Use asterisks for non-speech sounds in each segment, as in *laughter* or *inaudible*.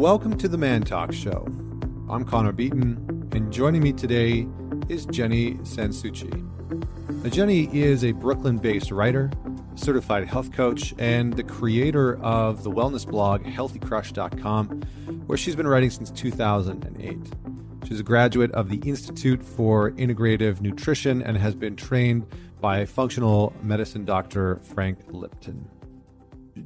Welcome to the Man Talk Show. I'm Connor Beaton, and joining me today is Jenny Sansouci. Now, Jenny is a Brooklyn based writer, certified health coach, and the creator of the wellness blog healthycrush.com, where she's been writing since 2008. She's a graduate of the Institute for Integrative Nutrition and has been trained by functional medicine doctor Frank Lipman.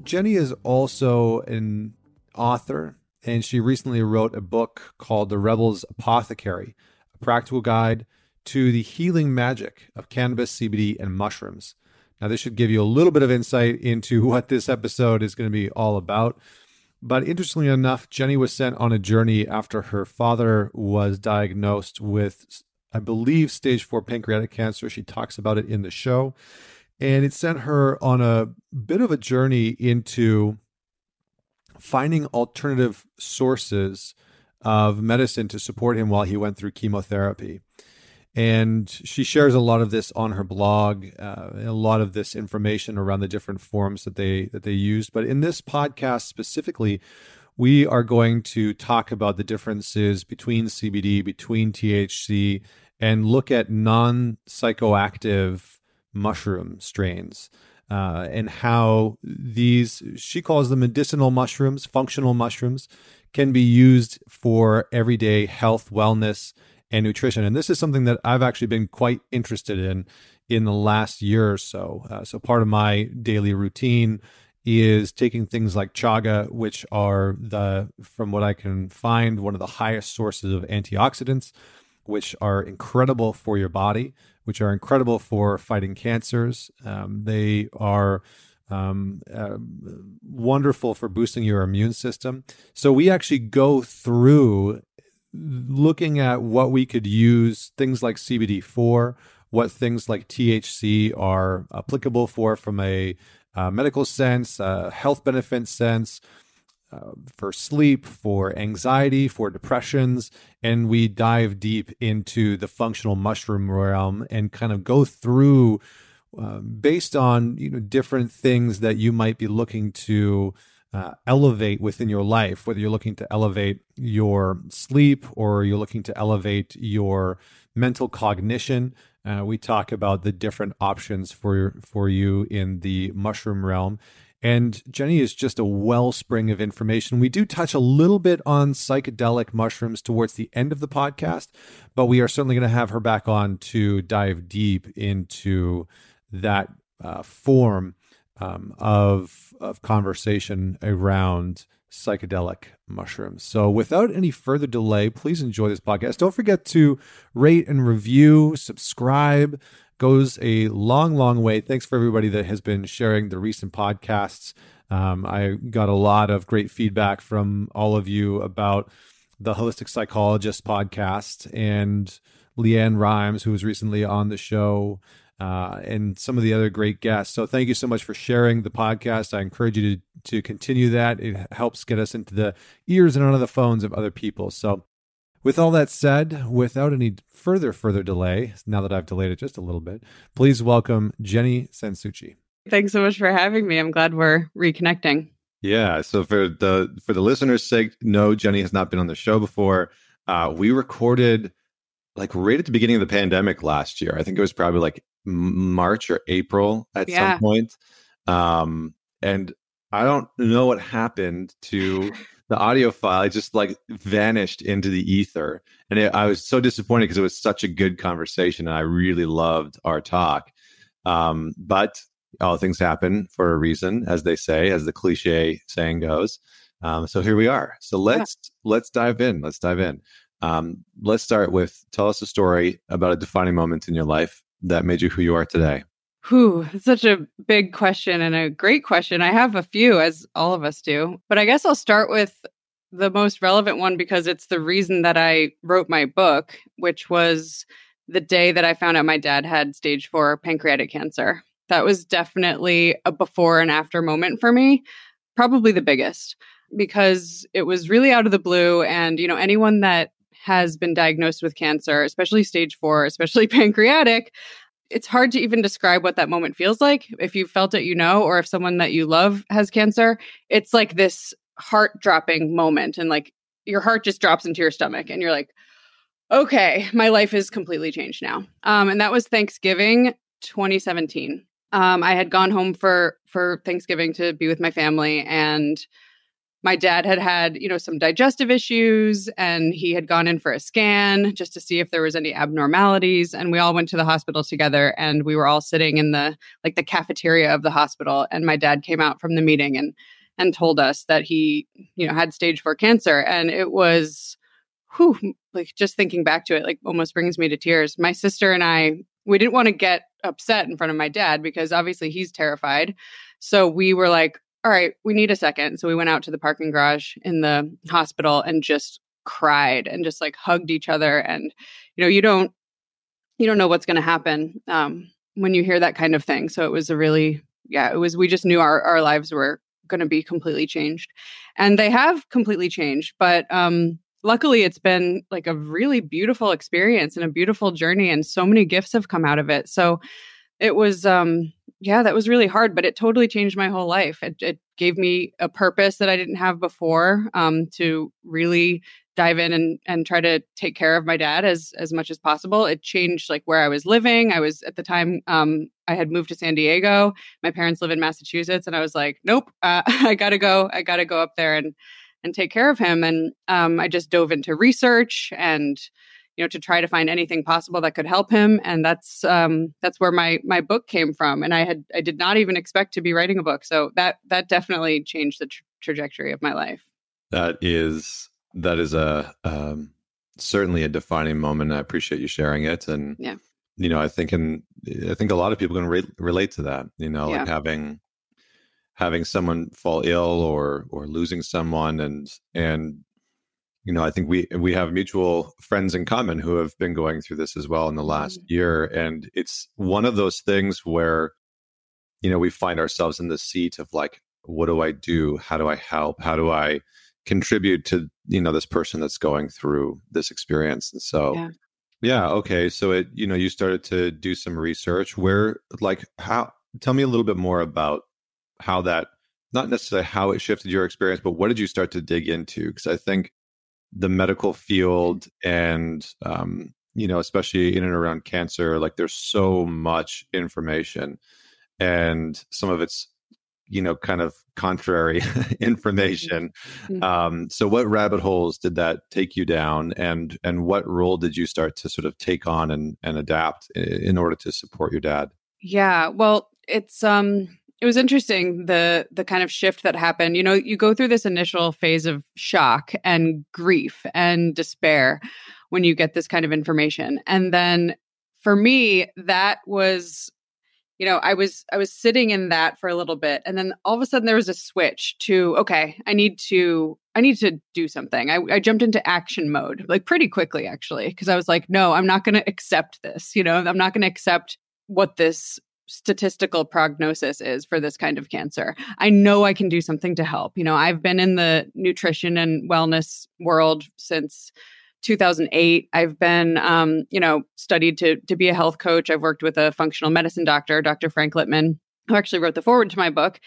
Jenny is also an author, and she recently wrote a book called The Rebel's Apothecary, a practical guide to the healing magic of cannabis, CBD, and mushrooms. Now, this should give you a little bit of insight into *laughs* what this episode is going to be all about. But interestingly enough, Jenny was sent on a journey after her father was diagnosed with, I believe, stage four pancreatic cancer. She talks about it in the show. And it sent her on a bit of a journey into finding alternative sources of medicine to support him while he went through chemotherapy. And she shares a lot of this on her blog, uh, a lot of this information around the different forms that they that they use. But in this podcast specifically, we are going to talk about the differences between CBD, between THC, and look at non psychoactive mushroom strains uh, and how these, she calls them medicinal mushrooms, functional mushrooms, can be used for everyday health, wellness, and nutrition. And this is something that I've actually been quite interested in in the last year or so. Uh, so part of my daily routine is taking things like chaga, which are the, from what I can find, one of the highest sources of antioxidants, which are incredible for your body, which are incredible for fighting cancers. Um, they are um, uh, wonderful for boosting your immune system. So we actually go through looking at what we could use things like CBD for, what things like THC are applicable for from a uh, medical sense, uh, health benefit sense, uh, for sleep, for anxiety, for depressions, and we dive deep into the functional mushroom realm and kind of go through uh, based on you know different things that you might be looking to uh, elevate within your life, whether you're looking to elevate your sleep or you're looking to elevate your mental cognition. Uh, we talk about the different options for for you in the mushroom realm. And Jenny is just a wellspring of information. We do touch a little bit on psychedelic mushrooms towards the end of the podcast, but we are certainly going to have her back on to dive deep into that uh, form um, of of conversation around psychedelic mushrooms. So, without any further delay, please enjoy this podcast. Don't forget to rate and review, subscribe. Goes a long, long way. Thanks for everybody that has been sharing the recent podcasts. Um, I got a lot of great feedback from all of you about the Holistic Psychologist podcast and LeAnn Rimes, who was recently on the show uh, and some of the other great guests. So thank you so much for sharing the podcast. I encourage you to to continue that. It helps get us into the ears and onto the phones of other people. So with all that said, without any further further delay, now that I've delayed it just a little bit, please welcome Jenny Sansouci. Thanks so much for having me. I'm glad we're reconnecting. Yeah. So for the for the listeners' sake, no, Jenny has not been on the show before. Uh, we recorded like right at the beginning of the pandemic last year. I think it was probably like March or April at yeah. some point. Um, and I don't know what happened to *laughs* the audio file. It just like vanished into the ether. And it, I was so disappointed because it was such a good conversation. And I really loved our talk. Um, but all things happen for a reason, as they say, as the cliche saying goes. Um, so here we are. So let's yeah. let's dive in. Let's dive in. Um, let's start with tell us a story about a defining moment in your life that made you who you are today? Whew, such a big question and a great question. I have a few, as all of us do, but I guess I'll start with the most relevant one because it's the reason that I wrote my book, which was the day that I found out my dad had stage four pancreatic cancer. That was definitely a before and after moment for me, probably the biggest because it was really out of the blue. And, you know, anyone that has been diagnosed with cancer, especially stage four, especially *laughs* pancreatic, it's hard to even describe what that moment feels like. If you felt it, you know, or if someone that you love has cancer, it's like this heart dropping moment and like your heart just drops into your stomach and you're like okay my life is completely changed now um, and that was thanksgiving 2017 um, i had gone home for for thanksgiving to be with my family and my dad had had you know some digestive issues and he had gone in for a scan just to see if there was any abnormalities and we all went to the hospital together and we were all sitting in the like the cafeteria of the hospital and my dad came out from the meeting and and told us that he you know had stage 4 cancer and it was whew, like just thinking back to it like almost brings me to tears. My sister and i we didn't want to get upset in front of my dad because obviously he's terrified. So we were like all right, we need a second. So we went out to the parking garage in the hospital and just cried and just like hugged each other. And, you know, you don't, you don't know what's going to happen um, when you hear that kind of thing. So it was a really, yeah, it was, we just knew our, our lives were going to be completely changed. And they have completely changed. But um, luckily, it's been like a really beautiful experience and a beautiful journey. And so many gifts have come out of it. So it was, um, yeah, that was really hard, but it totally changed my whole life. It, it gave me a purpose that I didn't have before um, to really dive in and, and try to take care of my dad as as much as possible. It changed like where I was living. I was at the time um, I had moved to San Diego. My parents live in Massachusetts, and I was like, nope, uh, *laughs* I gotta go. I gotta go up there and and take care of him. And um, I just dove into research and you know to try to find anything possible that could help him. And that's um that's where my my book came from. And i had i did not even expect to be writing a book. So that that definitely changed the tra- trajectory of my life. That is that is a um certainly a defining moment. I appreciate you sharing it. And yeah. you know i think and i think a lot of people can re- relate to that you know yeah. like having having someone fall ill or or losing someone and and you know, I think we we have mutual friends in common who have been going through this as well in the last mm-hmm. year, and it's one of those things where, you know, we find ourselves in the seat of like, what do I do? How do I help? How do I contribute to you know this person that's going through this experience? And so, yeah, yeah okay. So it you know you started to do some research. Where like how? Tell me a little bit more about how that not necessarily how it shifted your experience, but what did you start to dig into? Because I think the medical field and um, you know especially in and around cancer like there's so much information and some of it's you know kind of contrary *laughs* information mm-hmm. um, so what rabbit holes did that take you down and and what role did you start to sort of take on and and adapt in order to support your dad yeah well it's um it was interesting the the kind of shift that happened. You know you go through this initial phase of shock and grief and despair when you get this kind of information. And then for me that was you know i was i was sitting in that for a little bit and then all of a sudden there was a switch to okay i need to i need to do something. I, I jumped into action mode like pretty quickly actually because i was like no i'm not going to accept this you know? I'm not going to accept what this statistical prognosis is for this kind of cancer. I know I can do something to help. You know, I've been in the nutrition and wellness world since 2008. I've been, um, you know, studied to to be a health coach. I've worked with a functional medicine doctor, Dr. Frank Lipman, who actually wrote the foreword to my book.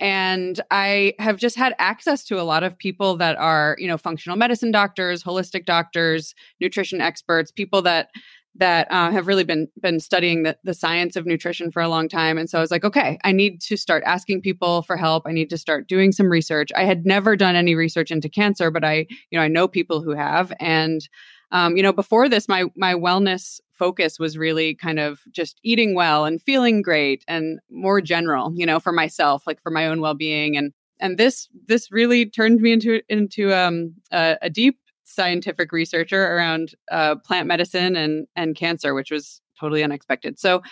And I have just had access to a lot of people that are, you know, functional medicine doctors, holistic doctors, nutrition experts, people that that uh, have really been been studying the, the science of nutrition for a long time. And so i was like okay i need to start asking people for help. I need to start doing some research. I had never done any research into cancer but i you know i know people who have. And um, you know before this my my wellness focus was really kind of just eating well and feeling great and more general you know for myself like for my own well-being. And and this this really turned me into into um, a, a deep scientific researcher around uh, plant medicine and and cancer, which was totally unexpected. So,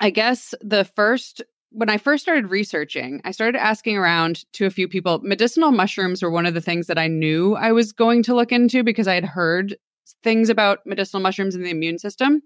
I guess the first when I first started researching, I started asking around to a few people. Medicinal mushrooms were one of the things that I knew I was going to look into because I had heard things about medicinal mushrooms in the immune system.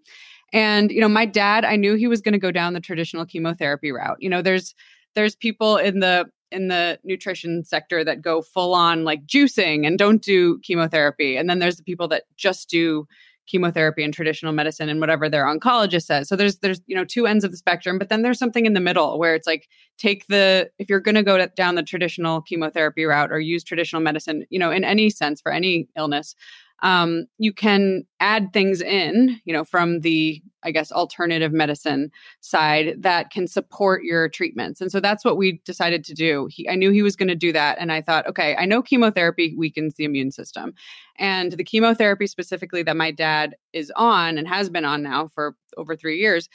And you know, my dad, I knew he was going to go down the traditional chemotherapy route. You know, there's there's people in the in the nutrition sector that go full on like juicing and don't do chemotherapy. And then there's the people that just do chemotherapy and traditional medicine and whatever their oncologist says. So there's there's you know two ends of the spectrum, but then there's something in the middle where it's like take the if you're going to go down the traditional chemotherapy route or use traditional medicine, you know, in any sense for any illness, um, you can add things in, you know, from the, I guess, alternative medicine side that can support your treatments. And so that's what we decided to do. He, I knew he was going to do that. And I thought, okay, I know chemotherapy weakens the immune system. And the chemotherapy specifically that my dad is on and has been on now for over three years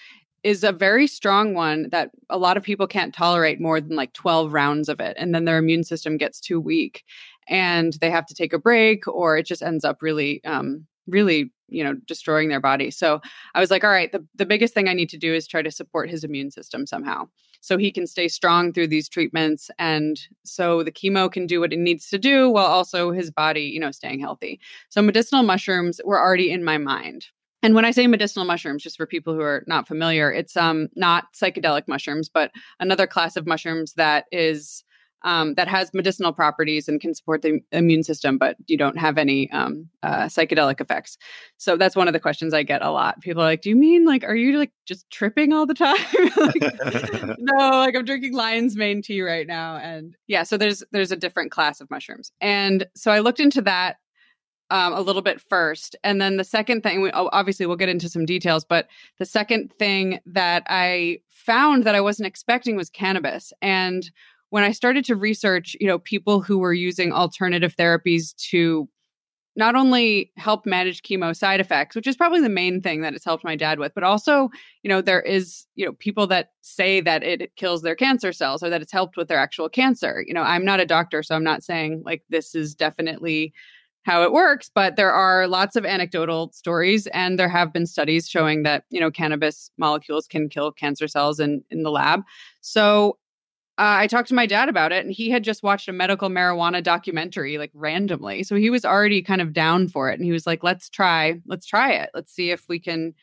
is a very strong one that a lot of people can't tolerate more than like 12 rounds of it. And then their immune system gets too weak and they have to take a break or it just ends up really um, really you know destroying their body. So i was like all right the, the biggest thing i need to do is try to support his immune system somehow so he can stay strong through these treatments and so the chemo can do what it needs to do while also his body you know staying healthy. So medicinal mushrooms were already in my mind. And when i say medicinal mushrooms just for people who are not familiar it's um not psychedelic mushrooms but another class of mushrooms that is um, that has medicinal properties and can support the immune system, but you don't have any um, uh, psychedelic effects. So that's one of the questions I get a lot. People are like, "Do you mean like, are you like just tripping all the time?" *laughs* like, *laughs* no, like I'm drinking lion's mane tea right now, and yeah. So there's there's a different class of mushrooms, and so I looked into that um, a little bit first. And then the second thing, we, obviously, we'll get into some details, but the second thing that I found that I wasn't expecting was cannabis. And when I started to research, you know, people who were using alternative therapies to not only help manage chemo side effects, which is probably the main thing that it's helped my dad with, but also, you know, there is, you know, people that say that it kills their cancer cells or that it's helped with their actual cancer. You know, I'm not a doctor, so I'm not saying like this is definitely how it works, but there are lots of anecdotal stories and there have been studies showing that, you know, cannabis molecules can kill cancer cells in, in the lab. So uh, I talked to my dad about it, and he had just watched a medical marijuana documentary, like randomly. So he was already kind of down for it, and he was like, "Let's try, let's try it. Let's see if we can,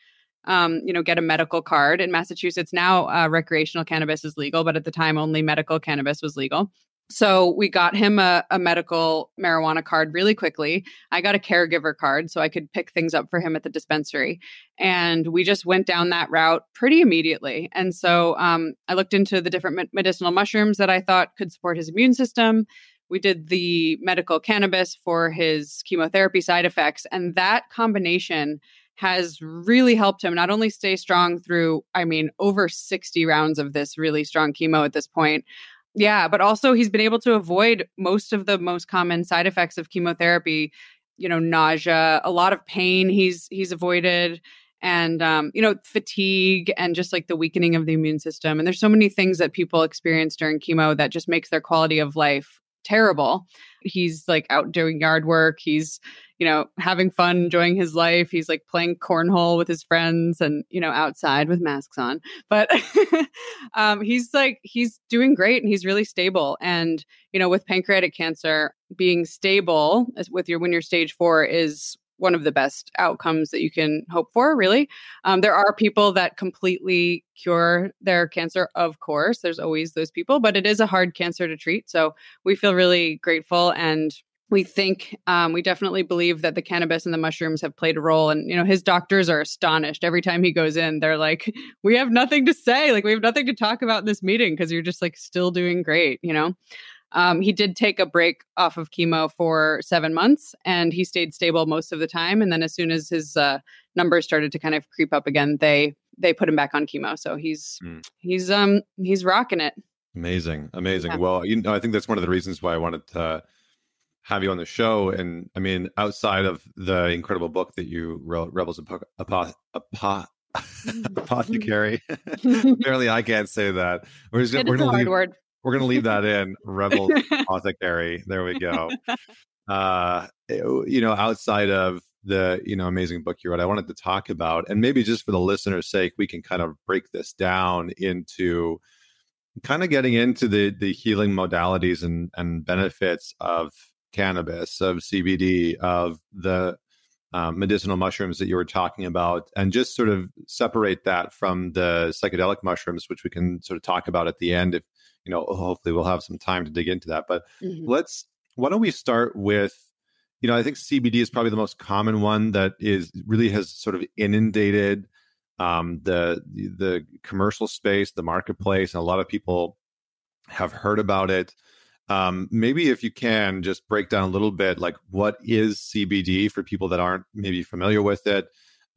um, you know, get a medical card." In Massachusetts now, uh, recreational cannabis is legal, but at the time, only medical cannabis was legal. So we got him a, a, medical marijuana card really quickly. I got a caregiver card so I could pick things up for him at the dispensary. And we just went down that route pretty immediately. And so um, I looked into the different medicinal mushrooms that I thought could support his immune system. We did the medical cannabis for his chemotherapy side effects. And that combination has really helped him not only stay strong through, I mean, over 60 rounds of this really strong chemo at this point, yeah, but also he's been able to avoid most of the most common side effects of chemotherapy, you know, nausea, a lot of pain he's he's avoided and um, you know, fatigue and just like the weakening of the immune system. And there's so many things that people experience during chemo that just makes their quality of life terrible. He's like out doing yard work. He's you know, having fun, enjoying his life. He's like playing cornhole with his friends and, you know, outside with masks on. But *laughs* um, he's like, he's doing great and he's really stable. And, you know, with pancreatic cancer, being stable with your when you're stage four is one of the best outcomes that you can hope for, really. Um, there are people that completely cure their cancer, of course. There's always those people, but it is a hard cancer to treat. So we feel really grateful and we think um, we definitely believe that the cannabis and the mushrooms have played a role. And you know his doctors are astonished every time he goes in. They're like *laughs* we have nothing to say. Like we have nothing to talk about in this meeting because you're just like still doing great you know? Um, he did take a break off of chemo for seven months and he stayed stable most of the time. And then as soon as his uh, numbers started to kind of creep up again they they put him back on chemo. So he's mm. he's um he's rocking it. Amazing. Amazing. Yeah. well you know i think that's one of the reasons why i wanted to have you on the show. And I mean, outside of the incredible book that you wrote, Rebels Apo- mm-hmm. Apothecary. Mm-hmm. *laughs* Apparently, I can't say that. We're just gonna, we're gonna leave, word. We're gonna leave that in. Rebels *laughs* Apothecary. There we go. Uh, eh, oh, you know, outside of the you know amazing book you wrote, I wanted to talk about, and maybe just for the listener's sake, we can kind of break this down into kind of getting into the the healing modalities and and benefits of cannabis, of CBD, of the um, medicinal mushrooms that you were talking about, and just sort of separate that from the psychedelic mushrooms, which we can sort of talk about at the end. If you know, hopefully, we'll have some time to dig into that. But mm-hmm. let's. Why don't we start with you know, I think CBD is probably the most common one that is really has sort of inundated um, the the commercial space, the marketplace, and a lot of people have heard about it. Um, maybe if you can just break down a little bit, like what is CBD for people that aren't maybe familiar with it,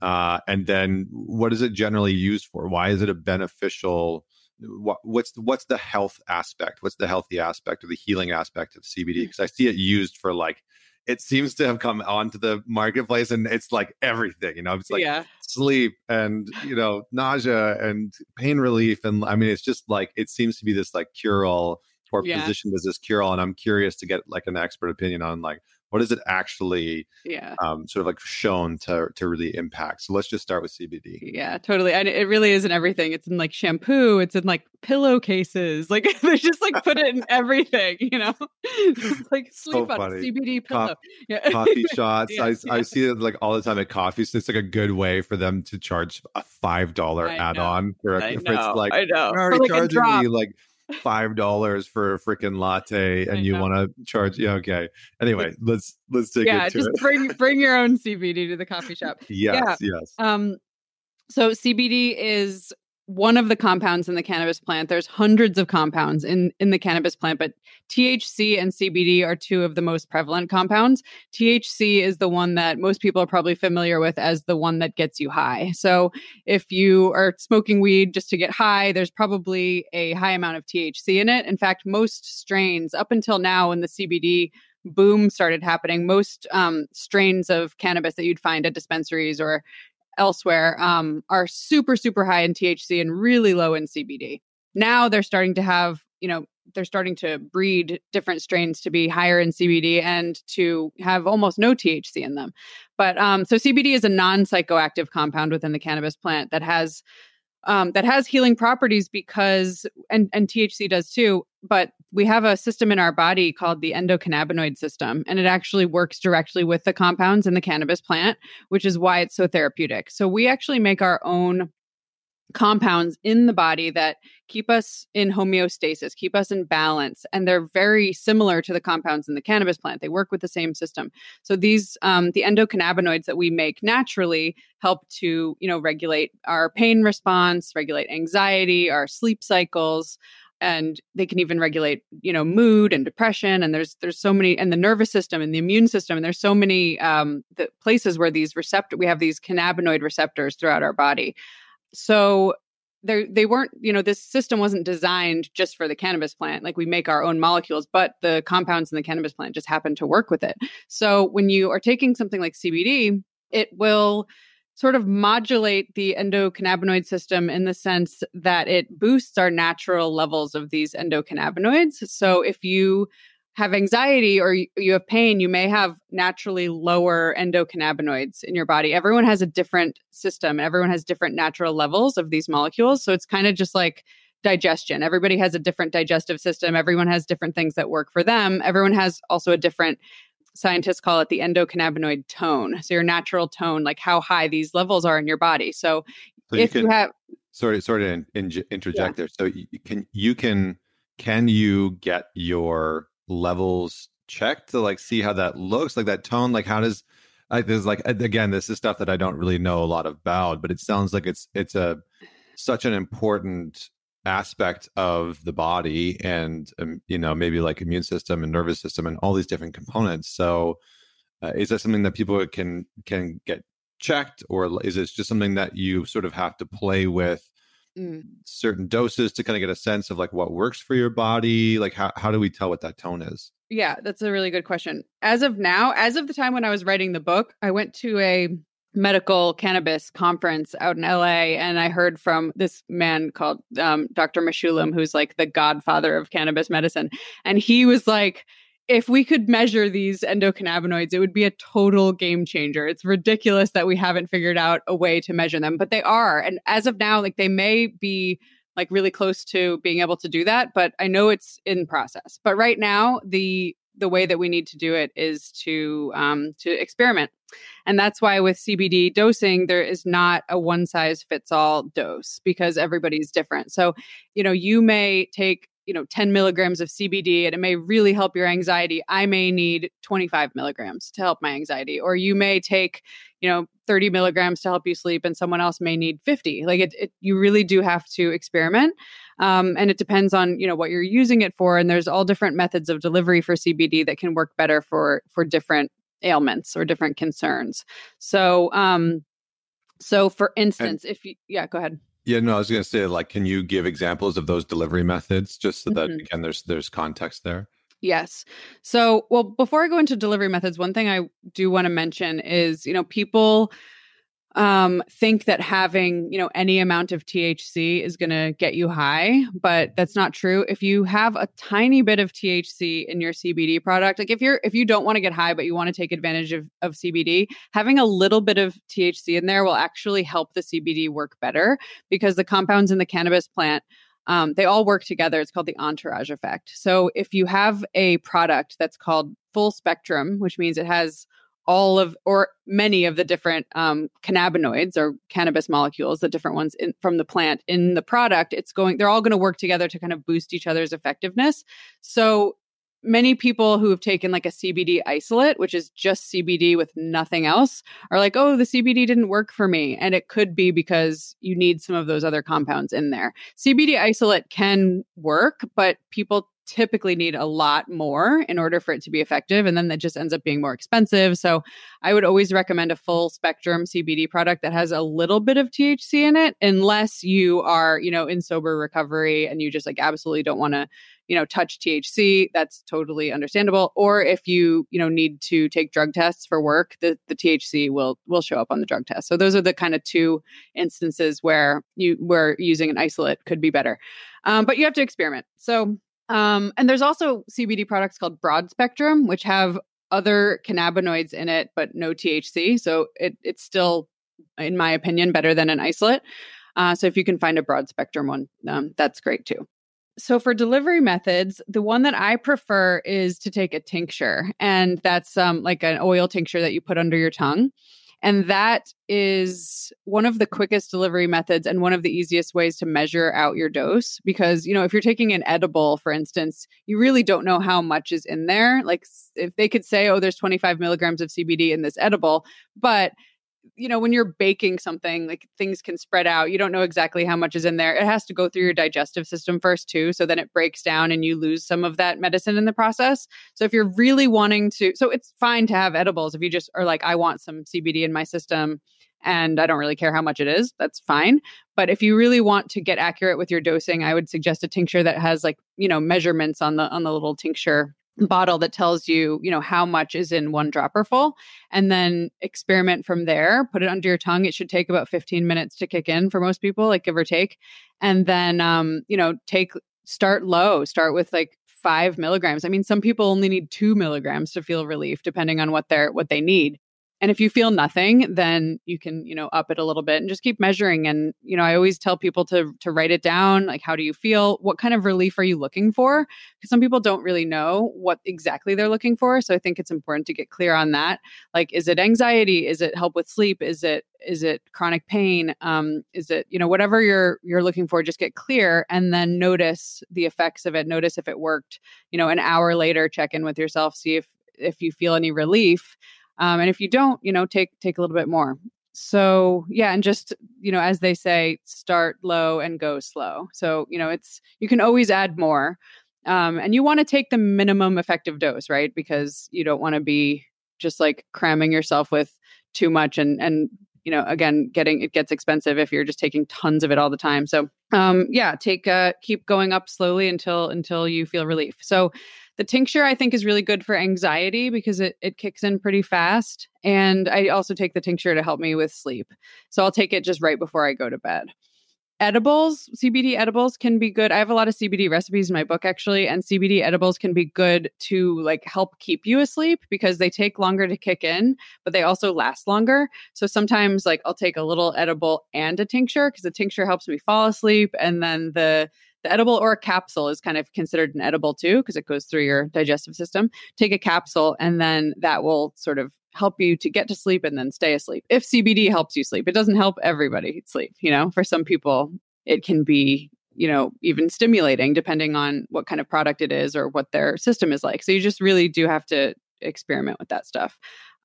uh, and then what is it generally used for? Why is it a beneficial? What, what's what's the health aspect? What's the healthy aspect or the healing aspect of CBD? Because mm. I see it used for like it seems to have come onto the marketplace and it's like everything you know it's like yeah. sleep and you know nausea and pain relief and i mean it's just like it seems to be this like cure all or yeah. positioned as this cure all and i'm curious to get like an expert opinion on like what is it actually yeah um, sort of like shown to to really impact so let's just start with cbd yeah totally and it really is in everything it's in like shampoo it's in like pillowcases like *laughs* they just like put it in *laughs* everything you know *laughs* it's like sleep so on funny. a cbd pillow Co- yeah. coffee shots yeah, I, yeah. I see it like all the time at coffee so it's like a good way for them to charge a five dollar add-on for, for it's like I know. You're already like charging me like five dollars for a freaking latte and you want to charge yeah okay anyway let's let's take it. yeah it just bring bring your own cbd to the coffee shop *laughs* yes yeah. yes um so cbd is one of the compounds in the cannabis plant. There's hundreds of compounds in, in the cannabis plant, but THC and CBD are two of the most prevalent compounds. THC is the one that most people are probably familiar with as the one that gets you high. So if you are smoking weed just to get high, there's probably a high amount of THC in it. In fact, most strains up until now when the CBD boom started happening, most um, strains of cannabis that you'd find at dispensaries or elsewhere um, are super, super high in THC and really low in CBD. Now they're starting to have, you know, they're starting to breed different strains to be higher in CBD and to have almost no THC in them. But um, so CBD is a non psychoactive compound within the cannabis plant that has um, that has healing properties because and and THC does too. But we have a system in our body called the endocannabinoid system, and it actually works directly with the compounds in the cannabis plant, which is why it's so therapeutic. So we actually make our own compounds in the body that keep us in homeostasis, keep us in balance, and they're very similar to the compounds in the cannabis plant. They work with the same system. So these, um, the endocannabinoids that we make naturally, help to you know regulate our pain response, regulate anxiety, our sleep cycles. And they can even regulate, you know, mood and depression. And there's there's so many, and the nervous system and the immune system. And there's so many um, the places where these receptor we have these cannabinoid receptors throughout our body so they they weren't you know this system wasn't designed just for the cannabis plant like we make our own molecules but the compounds in the cannabis plant just happen to work with it so when you are taking something like cbd it will sort of modulate the endocannabinoid system in the sense that it boosts our natural levels of these endocannabinoids so if you have anxiety or you have pain, you may have naturally lower endocannabinoids in your body. Everyone has a different system, everyone has different natural levels of these molecules. So it's kind of just like digestion. Everybody has a different digestive system, everyone has different things that work for them. Everyone has also a different scientists call it the endocannabinoid tone. So your natural tone, like how high these levels are in your body. So, so if you, can, you, have sorry, sorry to in, in, interject yeah. there. So you can you can can you get your levels checked to like see how that looks like that tone like how does like there's like again this is stuff that i don't really know a lot about but it sounds like it's it's a such an important aspect of the body and um, you know maybe like immune system and nervous system and all these different components so uh, is that something that people can can get checked or is it just something that you sort of have to play with mm. certain doses to kind of get a sense of like what works for your body? Like how how do we tell what that tone is? Yeah, that's a really good question. As of now, as of the time when I was writing the book, I went to a medical cannabis conference out in LA and I heard from this man called um, Dr. Mechoulam, who's like the godfather of cannabis medicine and he was like if we could measure these endocannabinoids, it would be a total game changer. It's ridiculous that we haven't figured out a way to measure them, but they are. And as of now, like they may be like really close to being able to do that, but I know it's in process. But right now, the the way that we need to do it is to um, to experiment, and that's why with CBD dosing there is not a one size fits all dose because everybody's different. So, you know, you may take you know 10 milligrams of cbd and it may really help your anxiety. I may need 25 milligrams to help my anxiety. Or you may take you know 30 milligrams to help you sleep and someone else may need 50 like it, it you really do have to experiment. Um, and it depends on you know what you're using it for. And there's all different methods of delivery for cbd that can work better for for different ailments or different concerns so um so for instance and, if you yeah go ahead yeah no i was going to say like can you give examples of those delivery methods just so that mm-hmm. again there's there's context there Yes. So, well, before I go into delivery methods, one thing I do want to mention is, you know, people um, think that having you know any amount of THC is going to get you high, but that's not true. If you have a tiny bit of THC in your CBD product, like if you're if you don't want to get high but you want to take advantage of of CBD, having a little bit of THC in there will actually help the CBD work better because the compounds in the cannabis plant um, they all work together. It's called the entourage effect. So if you have a product that's called full spectrum, which means it has all of or many of the different um, cannabinoids or cannabis molecules the different ones in, from the plant in the product it's going they're all going to work together to kind of boost each other's effectiveness so many people who have taken like a CBD isolate, which is just CBD with nothing else, are like, oh, the CBD didn't work for me. And it could be because you need some of those other compounds in there. CBD isolate can work, but people typically need a lot more in order for it to be effective. And then that just ends up being more expensive. So I would always recommend a full spectrum CBD product that has a little bit of THC in it, unless you are, you know, in sober recovery and you just like absolutely don't want to, you know, touch THC. That's totally understandable. Or if you, you know, need to take drug tests for work, the, the THC will will show up on the drug test. So those are the kind of two instances where you where using an isolate could be better. Um, but you have to experiment. So um, and there's also CBD products called broad spectrum, which have other cannabinoids in it, but no THC. So it, it's still, in my opinion, better than an isolate. Uh, so if you can find a broad spectrum one, um, that's great too. So for delivery methods, the one that I prefer is to take a tincture, and that's um, like an oil tincture that you put under your tongue. And that is one of the quickest delivery methods and one of the easiest ways to measure out your dose. Because, you know, if you're taking an edible, for instance, you really don't know how much is in there. Like if they could say, oh, there's 25 milligrams of CBD in this edible, but you know, when you're baking something, like things can spread out. You don't know exactly how much is in there. It has to go through your digestive system first, too. So then it breaks down and you lose some of that medicine in the process. So if you're really wanting to, so it's fine to have edibles if you just are like, I want some CBD in my system and I don't really care how much it is, that's fine. But if you really want to get accurate with your dosing, I would suggest a tincture that has like, you know, measurements on the on the little tincture bottle that tells you, you know, how much is in one dropper full and then experiment from there. Put it under your tongue. It should take about 15 minutes to kick in for most people, like give or take. And then um, you know, take start low, start with like five milligrams. I mean, some people only need two milligrams to feel relief, depending on what they're what they need. And if you feel nothing, then you can, you know, up it a little bit and just keep measuring. And, you know, I always tell people to to write it down. Like, how do you feel? What kind of relief are you looking for? Because some people don't really know what exactly they're looking for. So I think it's important to get clear on that. Like, is it anxiety? Is it help with sleep? Is it is it chronic pain? Um, is it, you know, whatever you're you're looking for, just get clear and then notice the effects of it. Notice if it worked. You know, an hour later, check in with yourself, see if if you feel any relief um, and if you don't, you know, take take a little bit more. So yeah, and just you know, as they say, start low and go slow. So you know, it's you can always add more, um, and you want to take the minimum effective dose, right? Because you don't want to be just like cramming yourself with too much and and you know again getting it gets expensive if you're just taking tons of it all the time so um yeah take uh keep going up slowly until until you feel relief so the tincture I think is really good for anxiety because it, it kicks in pretty fast. And I also take the tincture to help me with sleep. So I'll take it just right before I go to bed. Edibles, CBD edibles can be good. I have a lot of CBD recipes in my book actually, and CBD edibles can be good to like help keep you asleep because they take longer to kick in, but they also last longer. So sometimes like I'll take a little edible and a tincture because the tincture helps me fall asleep and then the the edible or a capsule is kind of considered an edible too, because it goes through your digestive system. Take a capsule, and then that will sort of help you to get to sleep and then stay asleep. If CBD helps you sleep, it doesn't help everybody sleep. You know, for some people, it can be you know, even stimulating depending on what kind of product it is or what their system is like. So you just really do have to experiment with that stuff.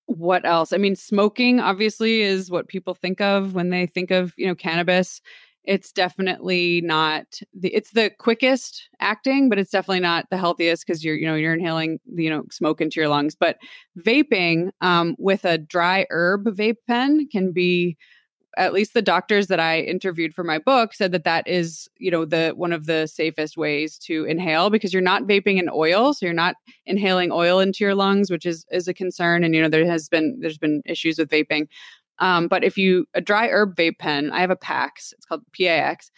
What else? I mean, smoking obviously is what people think of when they think of, you know, cannabis it's definitely not the it's the quickest acting but it's definitely not the healthiest because you're you know you're inhaling you know smoke into your lungs but vaping um, with a dry herb vape pen can be at least the doctors that I interviewed for my book said that that is, you know, the one of the safest ways to inhale because you're not vaping in oil, so you're not inhaling oil into your lungs, which is is a concern. And you know, there has been there's been issues with vaping, um, but if you a dry herb vape pen, I have a PAX. It's called PAX.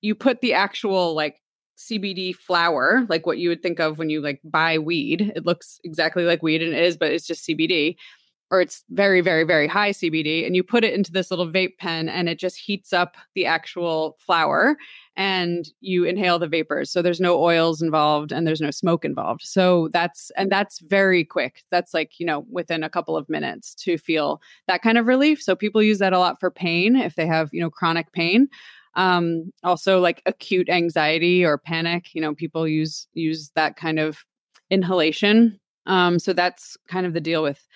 You put the actual like CBD flower, like what you would think of when you like buy weed. It looks exactly like weed, and it is, but it's just CBD or it's very, very, very high CBD, and you put it into this little vape pen and it just heats up the actual flower and you inhale the vapors. So there's no oils involved and there's no smoke involved. So that's, and that's very quick. That's like, you know, within a couple of minutes to feel that kind of relief. So people use that a lot for pain if they have, you know, chronic pain. Um, also like acute anxiety or panic, you know, people use, use that kind of inhalation. Um, so that's kind of the deal with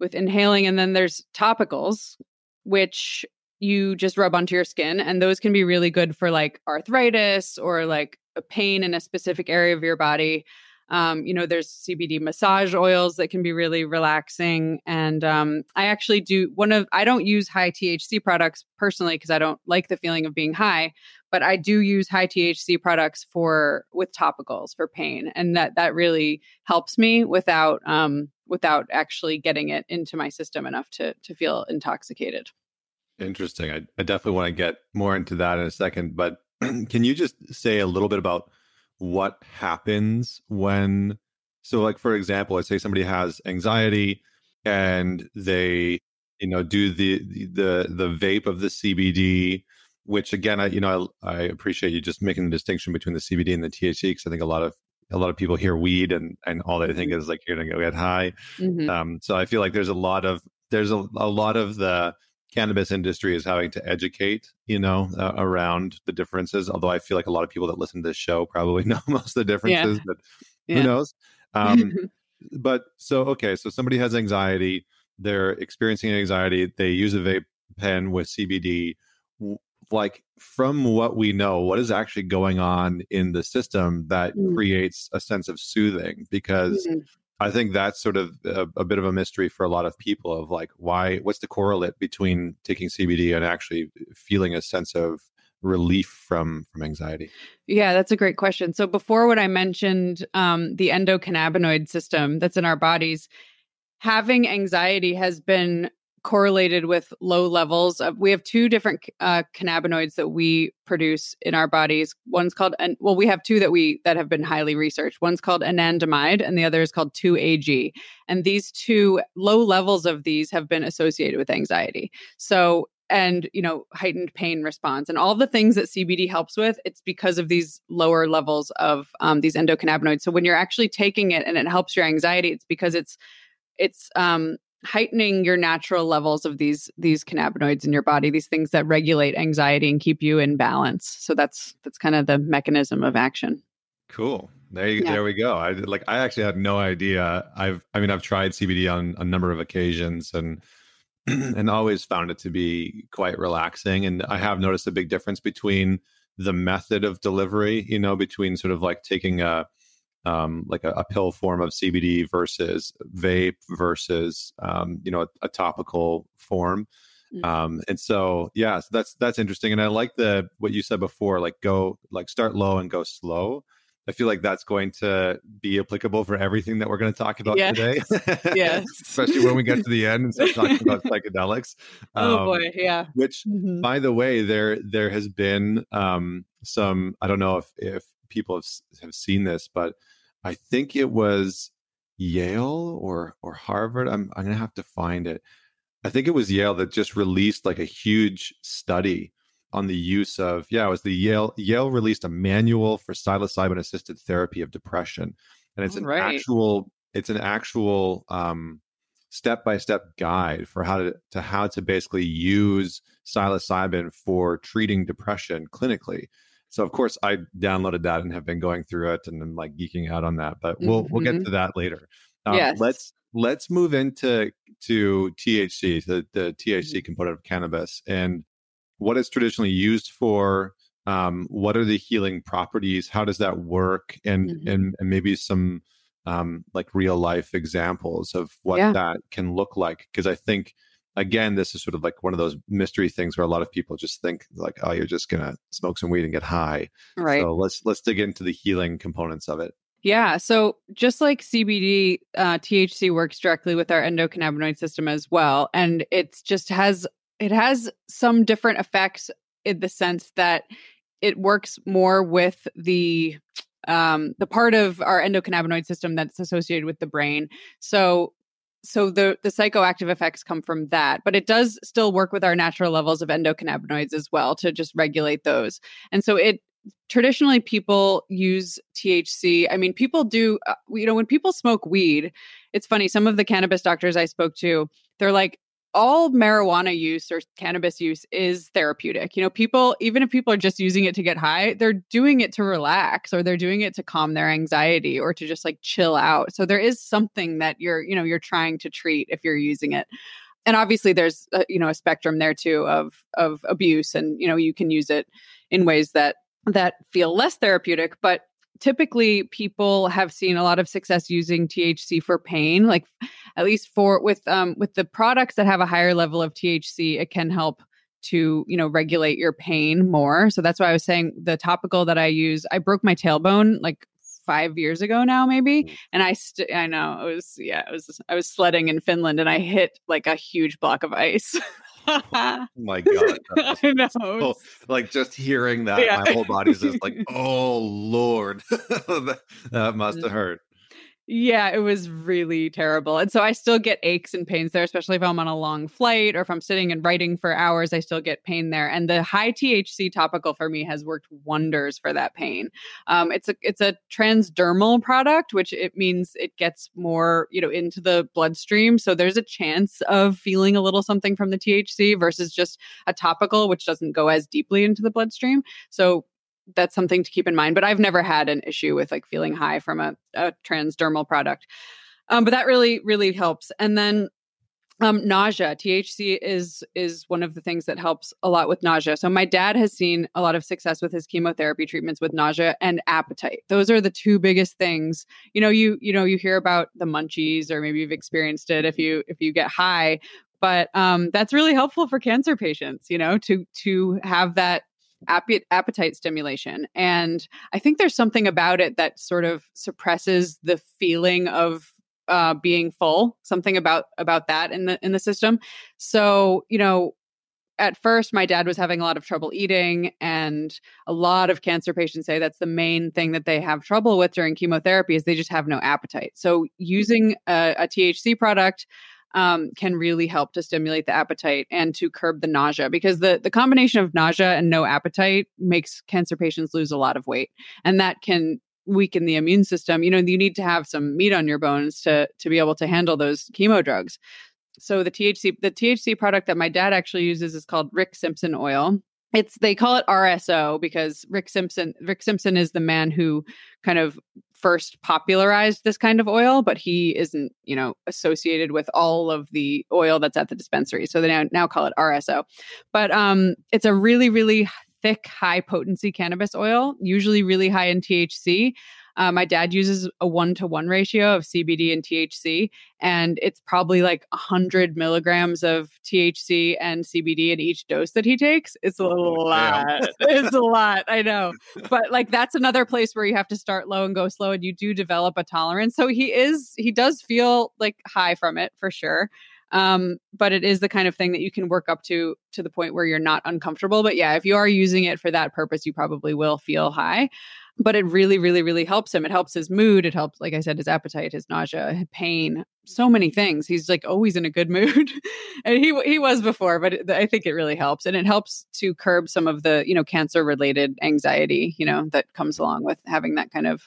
with inhaling. And then there's topicals, which you just rub onto your skin. And those can be really good for like arthritis or like a pain in a specific area of your body. Um, you know, there's CBD massage oils that can be really relaxing. And um, I actually do one of, I don't use high THC products personally because I don't like the feeling of being high, but I do use high THC products for with topicals for pain. And that, that really helps me without, um, without actually getting it into my system enough to, to feel intoxicated. Interesting. I, I definitely want to get more into that in a second, but *clears throat* can you just say a little bit about what happens when so like for example let's say somebody has anxiety and they you know do the the the vape of the cbd which again i you know i, I appreciate you just making the distinction between the cbd and the thc because i think a lot of a lot of people hear weed and and all they think is like you're gonna go get high mm-hmm. um so i feel like there's a lot of there's a, a lot of the cannabis industry is having to educate, you know, uh, around the differences. Although I feel like a lot of people that listen to this show probably *laughs* know most of the differences, yeah. but yeah. who knows? *laughs* Um, but so, okay, so somebody has anxiety, they're experiencing anxiety, they use a vape pen with CBD. Like, from what we know, what is actually going on in the system that mm. creates a sense of soothing? Because mm-hmm. I think that's sort of a, a, bit of a mystery for a lot of people of like, why, what's the correlate between taking CBD and actually feeling a sense of relief from from anxiety? Yeah, that's a great question. So before when I mentioned um, the endocannabinoid system that's in our bodies, having anxiety has been correlated with low levels of we have two different uh, cannabinoids that we produce in our bodies. One's called and well we have two that we that have been highly researched. One's called anandamide and the other is called 2-AG and these two low levels of these have been associated with anxiety. So and you know heightened pain response and all the things that cbd helps with it's because of these lower levels of um, these endocannabinoids. So when you're actually taking it and it helps your anxiety it's because it's it's um, heightening your natural levels of these these cannabinoids in your body these things that regulate anxiety and keep you in balance. So that's that's kind of the mechanism of action. Cool. There you, yeah. there we go. I like i actually had no idea. I've i mean i've tried cbd on a number of occasions and *clears throat* and always found it to be quite relaxing. And i have noticed a big difference between the method of delivery you know between sort of like taking a um, like a, a, pill form of CBD versus vape versus um, you know a, a topical form. Mm-hmm. Um, and so yeah, so that's that's interesting. And I like the what you said before, like go like start low and go slow. I feel like that's going to be applicable for everything that we're going to talk about *laughs* yes. today. yes. *laughs* Especially when we get to the end and start talking about *laughs* psychedelics. Oh um, boy, yeah. Which, mm-hmm. by the way, there there has been um, some. I don't know if if people have have seen this, but I think it was Yale or or Harvard. I'm I'm gonna have to find it. I think it was Yale that just released like a huge study on the use of yeah, it was the Yale Yale released a manual for psilocybin assisted therapy of depression, and it's an right. actual it's an actual um, step by step guide for how to, to how to basically use psilocybin for treating depression clinically. So of course I downloaded that and have been going through it and I'm like geeking out on that. But we'll mm-hmm. we'll get mm-hmm. to that later. Um, yes. Let's let's move into to THC, the the THC mm-hmm. component of cannabis, and what it's traditionally used for. Um, what are the healing properties? How does that work? And mm-hmm. and, and maybe some um, like real life examples of what yeah. that can look like. Because I think again, this is sort of like one of those mystery things where a lot of people just think like, oh, you're just gonna smoke some weed and get high. Right. So let's let's dig into the healing components of it. Yeah. So just like CBD, uh, THC works directly with our endocannabinoid system as well, and it's just has it has some different effects in the sense that it works more with the um, the part of our endocannabinoid system that's associated with the brain. So so the the psychoactive effects come from that but it does still work with our natural levels of endocannabinoids as well to just regulate those. And so it traditionally people use THC i mean people do uh, you know when people smoke weed it's funny some of the cannabis doctors i spoke to they're like all marijuana use or cannabis use is therapeutic. You know, people, even if people are just using it to get high, they're doing it to relax or they're doing it to calm their anxiety or to just like chill out. So there is something that you're, you know, you're trying to treat if you're using it. And obviously there's a, you know a spectrum there too of of abuse and you know you can use it in ways that that feel less therapeutic but typically people have seen a lot of success using THC for pain like at least for with um with the products that have a higher level of THC it can help to you know regulate your pain more so that's why I was saying the topical that I use I broke my tailbone like 5 years ago now maybe mm. and I st- I know it was yeah it was I was sledding in Finland and I hit like a huge block of ice oh my *laughs* god I know. So, like just hearing that yeah. my whole body's just like *laughs* oh lord *laughs* that, that must have hurt yeah, it was really terrible. And so I still get aches and pains there, especially if I'm on a long flight or if I'm sitting and writing for hours, I still get pain there. And the high THC topical for me has worked wonders for that pain. Um, it's a it's a transdermal product, which it means it gets more, you know, into the bloodstream. So there's a chance of feeling a little something from the THC versus just a topical, which doesn't go as deeply into the bloodstream. So that's something to keep in mind. But I've never had an issue with like feeling high from a, a transdermal product. Um, but that really, really helps. And then um, nausea thc is is one of the things that helps a lot with nausea so my dad has seen a lot of success with his chemotherapy treatments with nausea and appetite those are the two biggest things you know you you know you hear about the munchies or maybe you've experienced it if you if you get high but um, that's really helpful for cancer patients you know to to have that appetite stimulation. And I think there's something about it that sort of suppresses the feeling of uh, being full. Something about about that in the in the system. So you know, at first my dad was having a lot of trouble eating and a lot of cancer patients say that's the main thing that they have trouble with during chemotherapy is they just have no appetite so using a, a thc product um, can really help to stimulate the appetite and to curb the nausea because the, the combination of nausea and no appetite makes cancer patients lose a lot of weight. And that can weaken the immune system. You know, you need to have some meat on your bones to to be able to handle those chemo drugs. So the THC the THC product that my dad actually uses is called Rick Simpson oil it's they call it RSO because Rick Simpson Rick Simpson is the man who kind of first popularized this kind of oil, but he isn't, you know, associated with all of the oil that's at the dispensary. So they now, now call it RSO. But um it's a really, really thick, high potency cannabis oil, usually really high in THC. Uh, my dad uses a one to one ratio of CBD and THC, and it's probably like 100 milligrams of THC and CBD in each dose that he takes. It's a oh, lot. *laughs* it's a lot. I know. But like that's another place where you have to start low and go slow, and you do develop a tolerance. So he is, he does feel like high from it for sure um, but it is the kind of thing that you can work up to to the point where you're not uncomfortable. But yeah if you are using it for that purpose you probably will feel high. But it really really really helps him. It helps his mood. It helps like i said his appetite his nausea pain so many things. He's like always in a good mood. *laughs* And he he was before but it, i think it really helps. And it helps to curb some of the you know cancer related anxiety you know that comes along with having that kind of